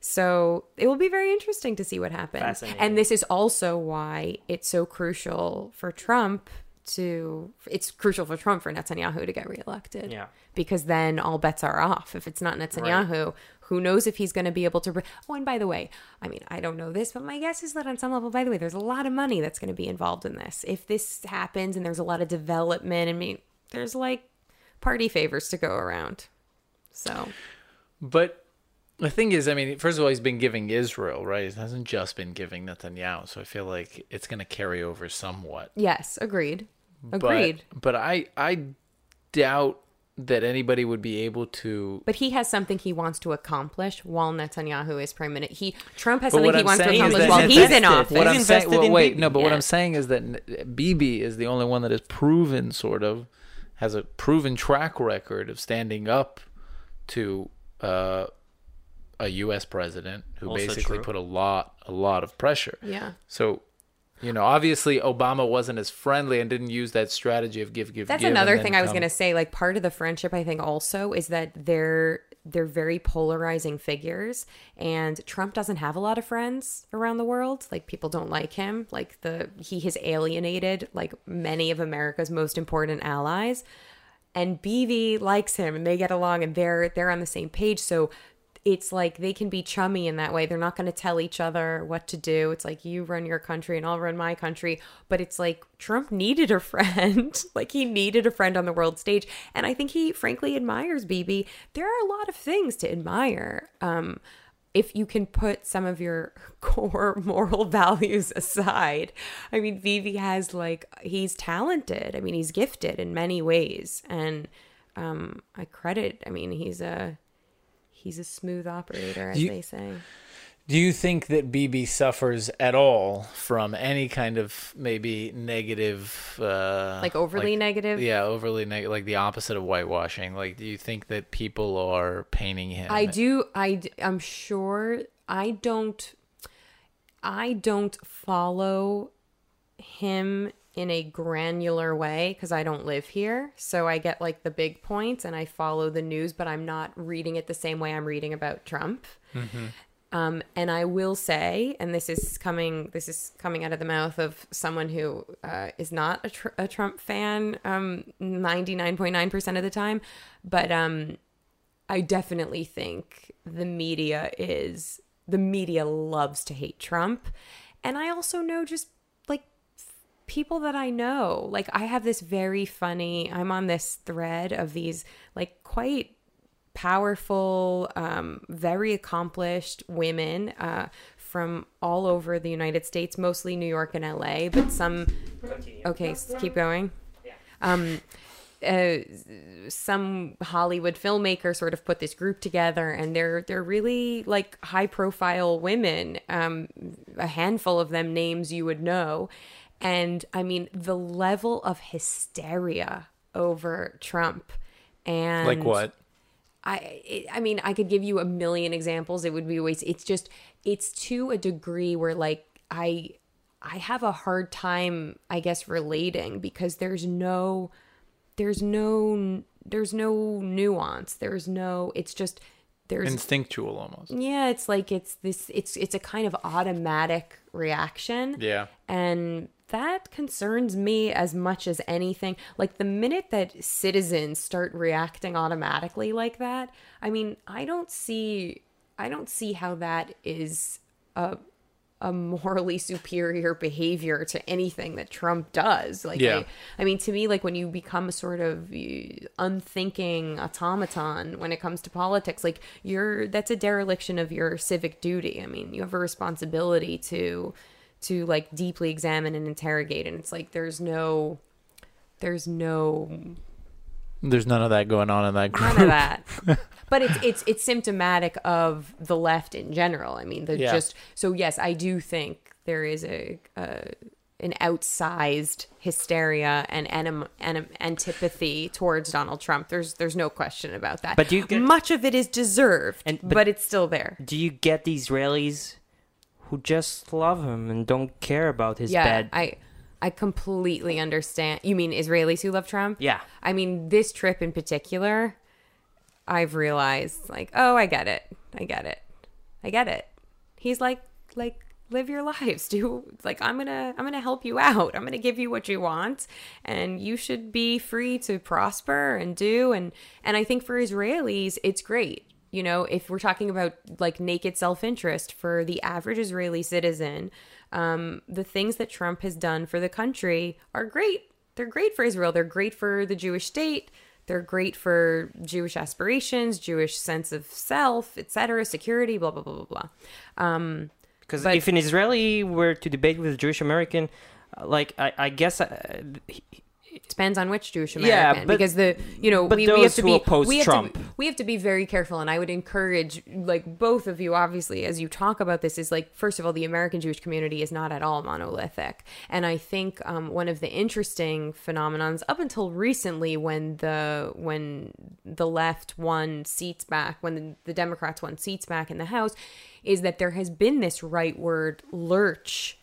so it will be very interesting to see what happens. And this is also why it's so crucial for Trump to it's crucial for Trump for Netanyahu to get reelected.
Yeah.
Because then all bets are off. If it's not Netanyahu, who knows if he's going to be able to. Oh, and by the way, I mean, I don't know this, but my guess is that on some level, by the way, there's a lot of money that's going to be involved in this. If this happens and there's a lot of development, I mean, there's like party favors to go around. So,
But the thing is, I mean, first of all, he's been giving Israel, right? It hasn't just been giving Netanyahu. So I feel like it's going to carry over somewhat.
yes, agreed.
But-
Agreed.
But, I, I doubt that anybody would be able to.
But he has something he wants to accomplish while Netanyahu is prime minister. He Trump has something he
I'm
wants to accomplish while he's in office.
What I'm saying, well,
in
wait,
Bibi.
no, but what I'm saying is that Bibi is the only one that has proven, sort of, has a proven track record of standing up to uh, a U.S. president who
Also
basically
true.
put a lot, a lot of pressure.
yeah.
So, you know, obviously Obama wasn't as friendly and didn't use that strategy of give, give,
That's
give. and
another
then
thing I was going to say. Like part of the friendship, I think also is that they're they're very polarizing figures, and Trump doesn't have a lot of friends around the world. Like people don't like him. Like the he has alienated like many of America's most important allies, and Bibi likes him, and they get along, and they're they're on the same page. So it's like they can be chummy in that way. They're not going to tell each other what to do. It's like you run your country and I'll run my country. But it's like Trump needed a friend. like he needed a friend on the world stage. And I think he frankly admires Bibi. There are a lot of things to admire. Um, if you can put some of your core moral values aside. I mean, Bibi has like, he's talented. I mean, he's gifted in many ways. And um, I credit, I mean, he's a, he's a smooth operator, as
You-
they say.
Do you think that Bibi suffers at all from any kind of maybe negative, uh,
Like overly negative?
Yeah, overly negative, like the opposite of whitewashing. Like, do you think that people are painting him?
I do. I I'm sure. I don't. I don't follow him in a granular way because I don't live here. So I get like the big points and I follow the news, but I'm not reading it the same way I'm reading about Trump. Um, and I will say, and this is coming, this is coming out of the mouth of someone who uh, is not a, tr- a Trump fan, um, ninety nine point nine percent of the time, but um, I definitely think the media is the media loves to hate Trump, and I also know just people that I know. Like I have this very funny. I'm on this thread of these like quite powerful, um, very accomplished women uh, from all over the United States, mostly New York and LA, but some. Okay, keep going. Um, uh, some Hollywood filmmaker sort of put this group together, and they're they're really like high profile women. Um, a handful of them names you would know, and I mean the level of hysteria over Trump and
Like what?
I it, I mean I could give you a million examples. It would be a waste. It's just it's to a degree where like I I have a hard time I guess relating because there's no there's no there's no nuance. There's no it's just there's
Instinctual almost.
yeah, it's like it's this it's it's a kind of automatic reaction
Yeah.
and that concerns me as much as anything. Like the minute that citizens start reacting automatically like that, I mean, I don't see I don't see how that is a a morally superior behavior to anything that Trump does. Like
Yeah.
I, I mean to me like when you become a sort of unthinking automaton when it comes to politics, like you're that's a dereliction of your civic duty. I mean, you have a responsibility to to like deeply examine and interrogate and it's like there's no there's no
There's none of that going on in that group.
none of that. But it's it's it's symptomatic of the left in general. I mean the
Yeah.
just so yes i do think there is a, a an outsized hysteria and anim, anim, antipathy towards donald trump. There's there's no question about that.
But do you get-
much of it is deserved
And-
but,
but-
it's still there.
Do you get these Israelis who just love him and don't care about his
yeah
bad?
i i completely understand you mean israelis who love trump
yeah.
I mean, this trip in particular, I've realized like, oh, I get it. I get it. I get it. He's like like live your lives. Do like I'm going to I'm going to help you out. I'm going to give you what you want and you should be free to prosper and do and and I think for Israelis, it's great. You know, if we're talking about like naked self-interest for the average Israeli citizen, um, the things that Trump has done for the country are great they're great for Israel. They're great for the Jewish state. They're great for Jewish aspirations, Jewish sense of self, etc., security, blah blah blah blah blah. Um,
Because if an Israeli were to debate with a Jewish American, uh, like I, I guess uh, he-
depends on which Jewish
Yeah,
American,
but-
because the you know we, we have to be we have
Trump.
To, we have to be very careful, and I would encourage like both of you, obviously, as you talk about this, is like first of all, the American Jewish community is not at all monolithic, and I think um, one of the interesting phenomenons up until recently, when the when the left won seats back, when the, the Democrats won seats back in the House, is that there has been this rightward lurch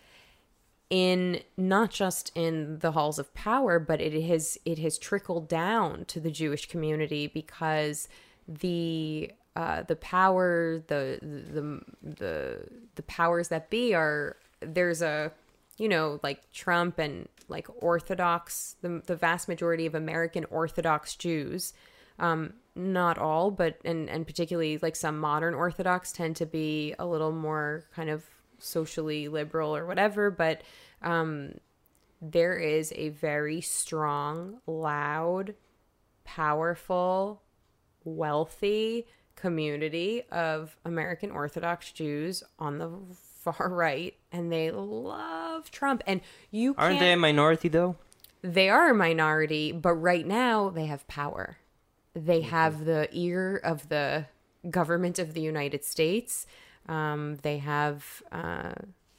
in not just in the halls of power but it has it has trickled down to the Jewish community because the uh, the power the the the the powers that be are there's a you know like Trump and like Orthodox the the vast majority of American Orthodox Jews um not all but and and particularly like some modern Orthodox tend to be a little more kind of socially liberal or whatever but um there is a very strong loud powerful wealthy community of American Orthodox Jews on the far right and they love Trump and you
aren't they a minority though?
they are a minority, but right now they have power. They have the ear of the government of the United States. Um, they have uh,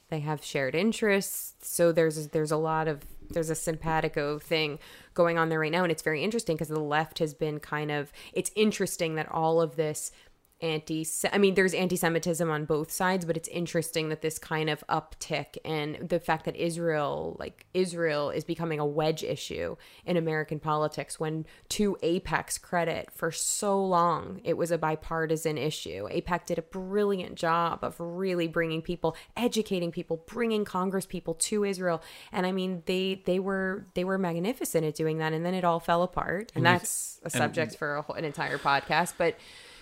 they have shared interests. So there's there's a lot of there's a simpatico thing going on there right now, and it's very interesting because the left has been kind of. It's interesting that all of this anti I mean there's anti-Semitism on both sides, but it's interesting that this kind of uptick and the fact that Israel like Israel is becoming a wedge issue in American politics when to AIPAC's credit for so long it was a bipartisan issue. AIPAC did a brilliant job of really bringing people, educating people, bringing Congress people to Israel. And I mean they they were they were magnificent at doing that and then it all fell apart. And that's a subject for a whole, an entire podcast, but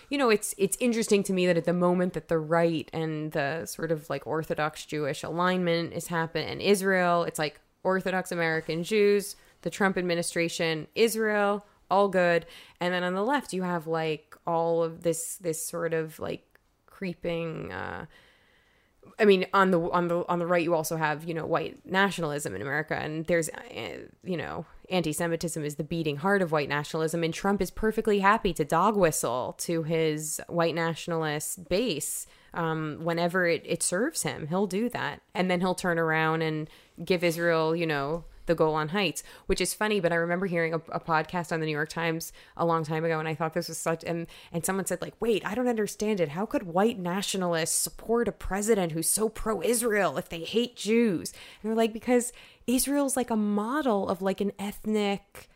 you know it's it's interesting to me that at the moment that the right and the sort of like orthodox jewish alignment is happening in israel it's like orthodox american jews the trump administration israel all good. And then on the left you have like all of this this sort of like creeping uh I mean, on the on the on the right, you also have you know white nationalism in America, and there's uh, you know anti-Semitism is the beating heart of white nationalism, and Trump is perfectly happy to dog whistle to his white nationalist base um, whenever it, it serves him. He'll do that, and then he'll turn around and give Israel, you know, the Golan Heights, which is funny. But I remember hearing a, a, podcast on the New York Times a long time ago, and I thought this was such and and someone said like, "Wait, I don't understand it. How could white nationalists support a president who's so pro-Israel if they hate Jews?" And they're like, because Israel's like a model of like an ethnic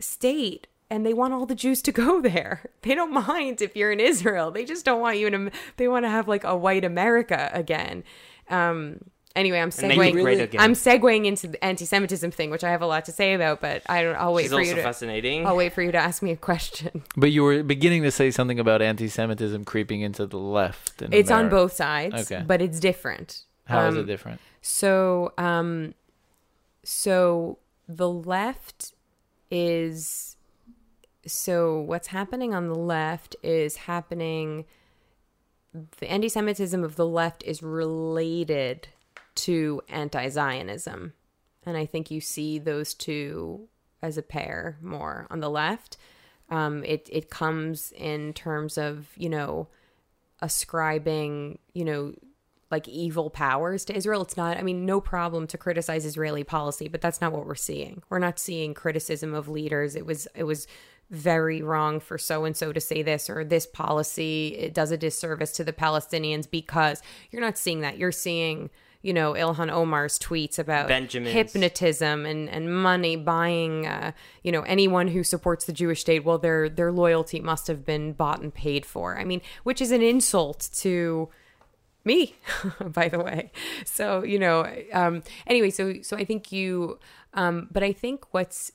state and they want all the Jews to go there. They don't mind if you're in Israel. They just don't want you in. They want to have like a white America again. Um, Anyway, I'm segueing. Really, I'm segueing into the anti-Semitism thing, which I have a lot to say about, but I don't. I'll wait
She's
for you
to. fascinating.
I'll wait for you to ask me a question.
But you were beginning to say something about anti-Semitism creeping into the left.
it's America. on both sides, okay. but it's different.
How um, is it different?
So, um, so the left is so what's happening on the left is happening the anti-semitism of the left is related to anti Zionism. And I think you see those two as a pair more on the left. Um, it, it comes in terms of, you know, ascribing, you know, like evil powers to Israel. It's not, I mean, no problem to criticize Israeli policy, but that's not what we're seeing. We're not seeing criticism of leaders. It was, it was very wrong for so and so to say this or this policy. It does a disservice to the Palestinians because you're not seeing that. You're seeing, you know Ilhan Omar's tweets about
Benjamin's.
hypnotism and, and money buying uh, you know anyone who supports the Jewish state well their their loyalty must have been bought and paid for I mean which is an insult to me by the way so you know um anyway so so I think you um but I think what's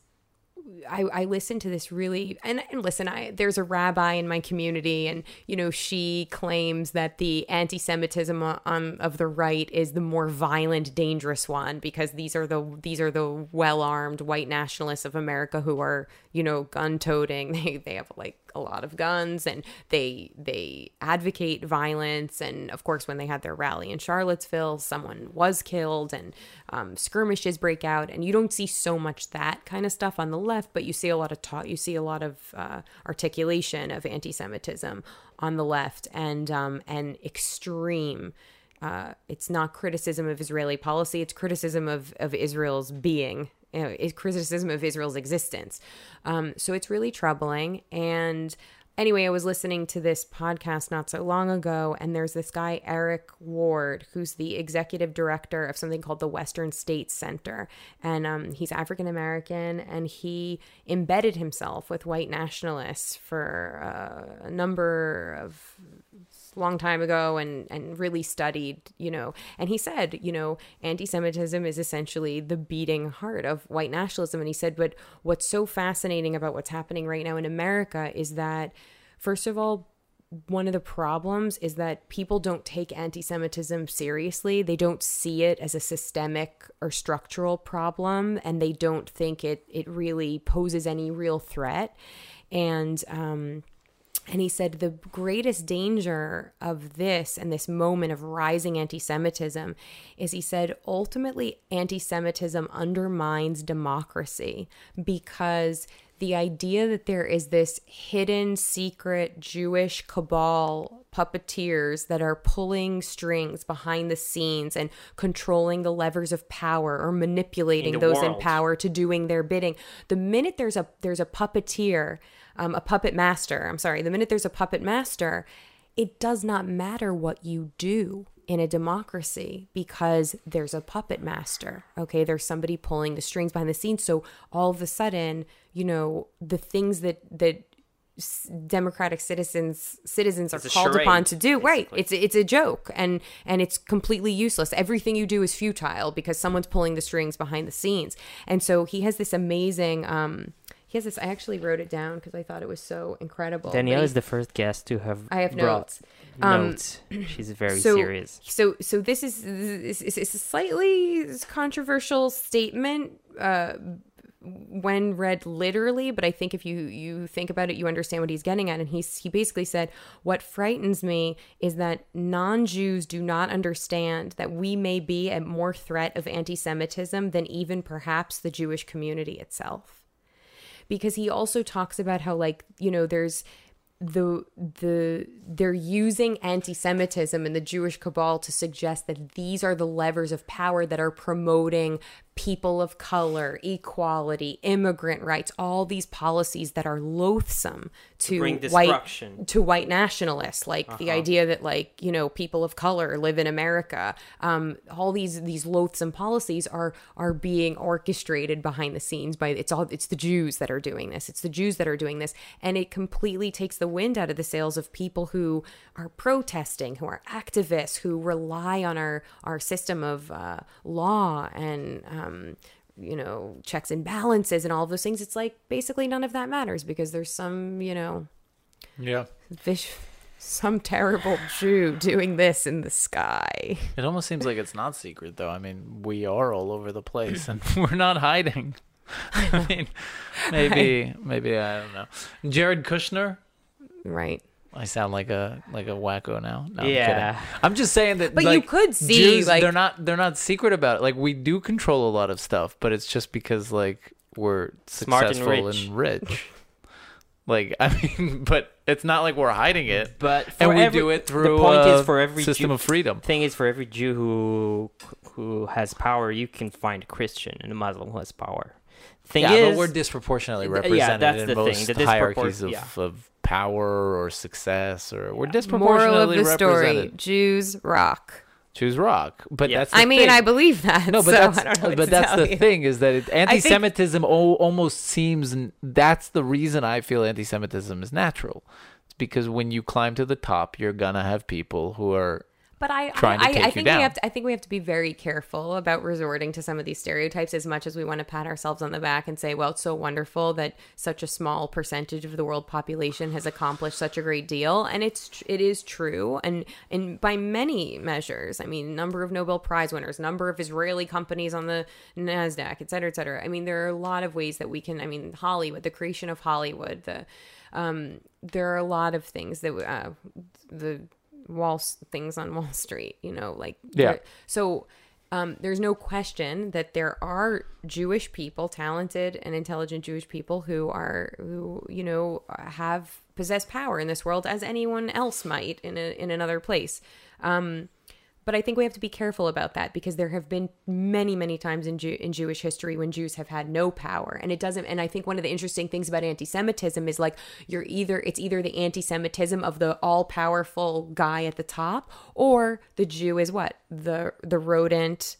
I, I listened to this really and, and listen I there's a rabbi in my community and you know she claims that the anti-Semitism on, um, of the right is the more violent dangerous one because these are the these are the well-armed white nationalists of America who are you know gun toting they they have like a lot of guns and they they advocate violence. And of course when they had their rally in Charlottesville someone was killed and um, skirmishes break out. And you don't see so much that kind of stuff on the left but you see a lot of talk you see a lot of uh, articulation of anti-Semitism on the left. And um, and extreme uh, it's not criticism of Israeli policy. It's criticism of of Israel's being criticism of Israel's existence. Um, so it's really troubling. And anyway, I was listening to this podcast not so long ago, and there's this guy, Eric Ward, who's the executive director of something called the Western States Center. And um, he's African American, and he embedded himself with white nationalists for uh, a number of long time ago and and really studied you know and he said you know anti-semitism is essentially the beating heart of white nationalism and he said but what's so fascinating about what's happening right now in america is that first of all one of the problems is that people don't take anti Semitism seriously. They don't see it as a systemic or structural problem, and they don't think it, it really poses any real threat. And um, and he said the greatest danger of this and this moment of rising anti Semitism is he said ultimately anti Semitism undermines democracy because the idea that there is this hidden secret Jewish cabal puppeteers that are pulling strings behind the scenes and controlling the levers of power or manipulating in those world. in power to doing their bidding. The minute there's a there's a puppeteer um, a puppet master. I'm sorry, the minute there's a puppet master, it does not matter what you do in a democracy because there's a puppet master. Okay, there's somebody pulling the strings behind the scenes. So all of a sudden, you know, the things that that democratic citizens citizens are called charade, upon to do basically. right it's it's a joke and and it's completely useless everything you do is futile because someone's pulling the strings behind the scenes and so he has this amazing um he has this. I actually wrote it down because I thought it was so incredible.
Danielle is the first guest to have.
I have notes.
Notes. Um, She's very so, serious.
So, so this is this is a slightly controversial statement. Uh, when read literally, but I think if you you think about it, you understand what he's getting at. And he's he basically said, "What frightens me is that non-Jews do not understand that we may be at more threat of anti-Semitism than even perhaps the Jewish community itself." Because he also talks about how like you know there's the the they're using anti-Semitism and the Jewish cabal to suggest that these are the levers of power that are promoting people of color, equality, immigrant rights, all these policies that are loathsome to,
bring
white to white nationalists, like the idea that like you know people of color live in America. Um, all these these loathsome policies are are being orchestrated behind the scenes by it's all it's the Jews that are doing this. It's the Jews that are doing this, and it completely takes the wind out of the sails of people who are protesting, who are activists, who rely on our our system of uh, law and. Um, Um, you know, checks and balances and all of those things. It's like basically none of that matters because there's some, you know,
Yeah.
fish, some terrible Jew doing this in the sky.
It almost seems like it's not secret, though. I mean, we are all over the place, and we're not hiding. I mean, maybe, maybe I don't know. Jared Kushner.
Right.
I sound like a like a wacko now. No, I'm
Yeah.
kidding. I'm just saying that.
But you could see,
Jews,
like-
they're not they're not secret about it. Like we do control a lot of stuff, but it's just because like we're
Smart and
successful
rich.
and rich. like I mean, but it's not like we're hiding it.
But
and we
every-
do it through
the point is for every
system
Jew,
of freedom.
thing is for every Jew who who has power, you can find a Christian and a Muslim who has power. Thing
yeah,
is,
but we're disproportionately
Yeah,
represented
that's
in
the thing,
most
the
hierarchies of,
yeah.
of power or success, or we're disproportionately
Moral of the story. Jews rock.
Choose rock, but
Yeah.
that's. The
I mean,
thing.
I believe that.
No, but
so
that's
I don't know what
but that's the
you.
thing is that it, anti-Semitism o- almost seems n- that's the reason I feel anti-Semitism is natural. It's because when you climb to the top, you're gonna have people who are
But I,
trying
I, I,
take
I
you
think
down.
we have to. I think we have to be very careful about resorting to some of these stereotypes as much as we want to pat ourselves on the back and say, "Well, it's so wonderful that such a small percentage of the world population has accomplished such a great deal." And it's it is true, and and by many measures, I mean, number of Nobel Prize winners, number of Israeli companies on the Nasdaq, et cetera, et cetera. I mean, there are a lot of ways that we can. I mean, Hollywood, the creation of Hollywood, the um, there are a lot of things that uh, the wall things on Wall Street, you know, like
Yeah.
So um, there's no question that there are Jewish people, talented and intelligent Jewish people who are who you know have possess power in this world as anyone else might in a, in another place. Um, but I think we have to be careful about that because there have been many, many times in, Jew- in Jewish history when Jews have had no power, and it doesn't. And I think one of the interesting things about anti-Semitism is like you're either it's either the anti-Semitism of the all-powerful guy at the top, or the Jew is what the the rodent,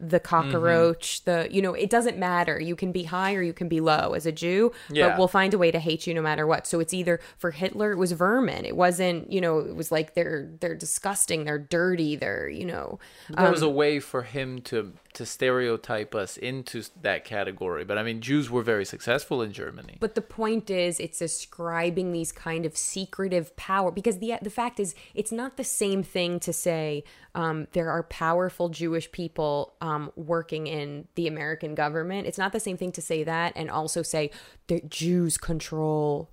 the mm-hmm. cockroach, the you know it doesn't matter. You can be high or you can be low as a Jew,
Yeah.
but we'll find a way to hate you no matter what. So it's either for Hitler it was vermin. It wasn't you know it was like they're they're disgusting, they're dirty, they're you know
that was a um, way for him to to stereotype us into that category. But I mean, Jews were very successful in Germany.
But the point is, it's ascribing these kind of secretive power because the the fact is, it's not the same thing to say um, there are powerful Jewish people um, working in the American government. It's not the same thing to say that and also say that Jews control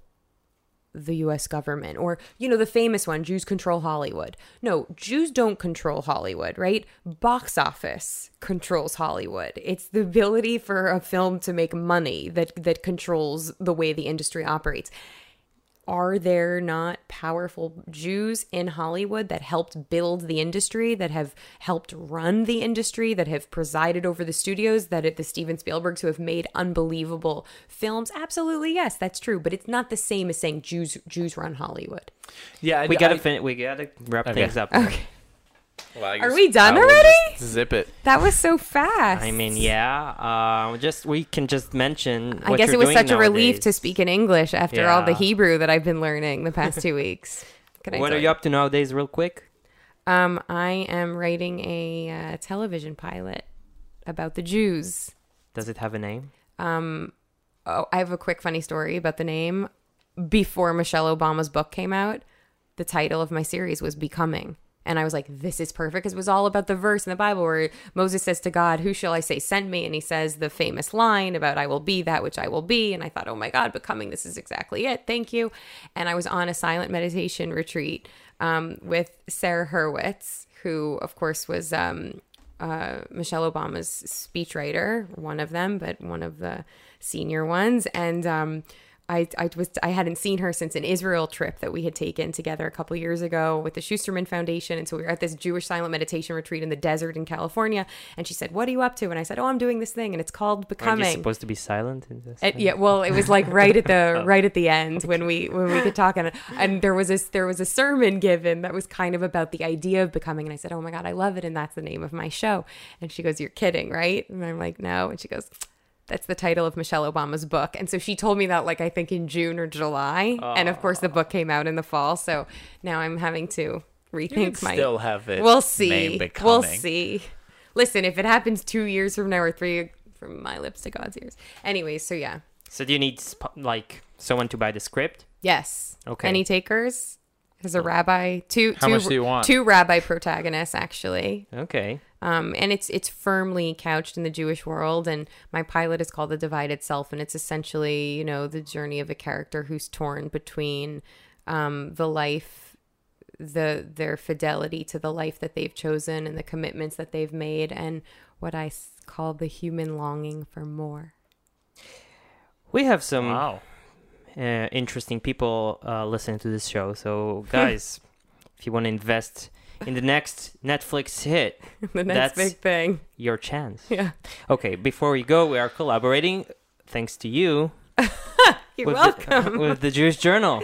the US government or you know the famous one Jews control Hollywood. No, Jews don't control Hollywood, right? Box office controls Hollywood. It's the ability for a film to make money that that controls the way the industry operates. Are there not powerful Jews in Hollywood that helped build the industry, that have helped run the industry, that have presided over the studios, that at the Steven Spielbergs who have made unbelievable films? Absolutely, yes, that's true. But it's not the same as saying Jews Jews run Hollywood.
yeah, I,
we gotta
I-
fin- we gotta wrap
Okay.
things up.
Okay.
Well,
Are we done
I
already?
Zip it.
That was so fast.
I mean, yeah. Uh, just we can just mention.
I guess
you're
it was
doing
such a relief to speak in English after all the Hebrew that I've been learning the past two weeks. Can
What
tell
are you up to nowadays, real quick?
Um, I am writing a uh, television pilot about the Jews.
Does it have a name?
Um, oh, I have a quick funny story about the name. Before Michelle Obama's book came out, the title of my series was Becoming. And I was like, this is perfect because it was all about the verse in the Bible where Moses says to God, Who shall I say send me? And he says the famous line about, I will be that which I will be. And I thought, oh my God, becoming, this is exactly it. Thank you. And I was on a silent meditation retreat um, with Sarah Hurwitz, who, of course, was um, uh, Michelle Obama's speechwriter, one of them, but one of the senior ones. And um, I, I was I hadn't seen her since an Israel trip that we had taken together a couple years ago with the Schusterman Foundation, and so we were at this Jewish silent meditation retreat in the desert in California. And she said, "What are you up to?" And I said, "Oh, I'm doing this thing, and it's called
Are you
Becoming."
supposed to be silent in this?
And, yeah, well, it was like right at the oh. right at the end when we when we could talk and and there was this there was a sermon given that was kind of about the idea of becoming and I said, "Oh my god, I love it and that's the name of my show." And she goes, "You're kidding, right?" And I'm like, "No." And she goes, "That's the title of Michelle Obama's book." And so she told me that like I think in June or July, and of course the book came out in the fall. So now I'm having to rethink my
still have it.
We'll see. We'll see. Listen, if it happens two years from now or three from my lips to God's ears. Anyways, so yeah.
So do you need like someone to buy the script?
Yes.
Okay.
Any takers? There's a rabbi. Two.
How
two,
much do you want?
Two rabbi protagonists, actually.
Okay.
Um, and it's it's firmly couched in the Jewish world. And my pilot is called the Divided Self, and it's essentially you know the journey of a character who's torn between um, the life, the their fidelity to the life that they've chosen and the commitments that they've made, and what I call the human longing for more.
We have some
Wow.
uh, interesting people uh, listening to this show. So guys, if you want to invest in the next Netflix hit,
the next
That's-
big thing.
your chance.
Yeah.
Okay, before we go, we are collaborating thanks to you
You're
with
welcome.
The, with the Jewish Journal.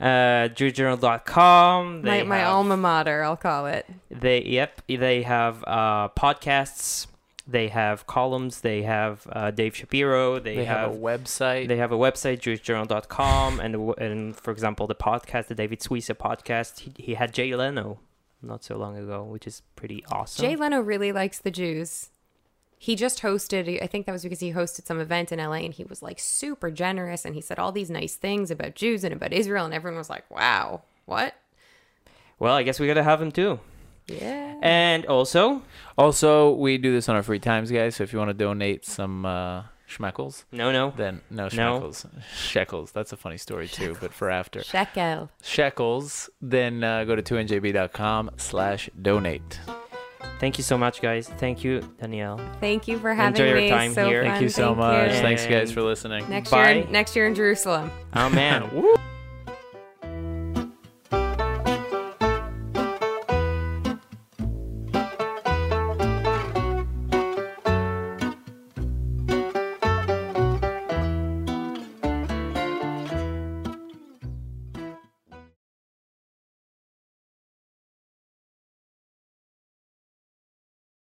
Uh, JewishJournal.com.
my, my
have,
alma mater, I'll call it.
They yep. They have uh, podcasts. They have columns. They have uh, Dave Shapiro. They,
They have,
have,
a website.
they have a website JewishJournal.com and the w- and for example the podcast the David Suissa podcast he, he had Jay Leno not so long ago which is pretty awesome.
Jay Leno really likes the Jews. He just hosted, I think that was because he hosted some event in LA and he was like super generous and he said all these nice things about Jews and about Israel and everyone was like, wow, what?
well, I guess we gotta have him too.
Yeah.
And also,
also, we do this on our free times, guys. So if you want to donate some uh, schmeckles,
no, no,
then no
No.
schmeckles, shekels. That's a funny story too, but for after
Shekel.
shekels, then uh, go to 2njb.com slash donate.
thank you so much, guys. Thank you, Danielle.
Thank you for having
Enjoy your
me.
time
so
here.
fun.
Thank you so
Thank
much.
you.
Thanks, guys, for listening.
Next
Bye.
year, next year in Jerusalem.
Oh man.
Woo!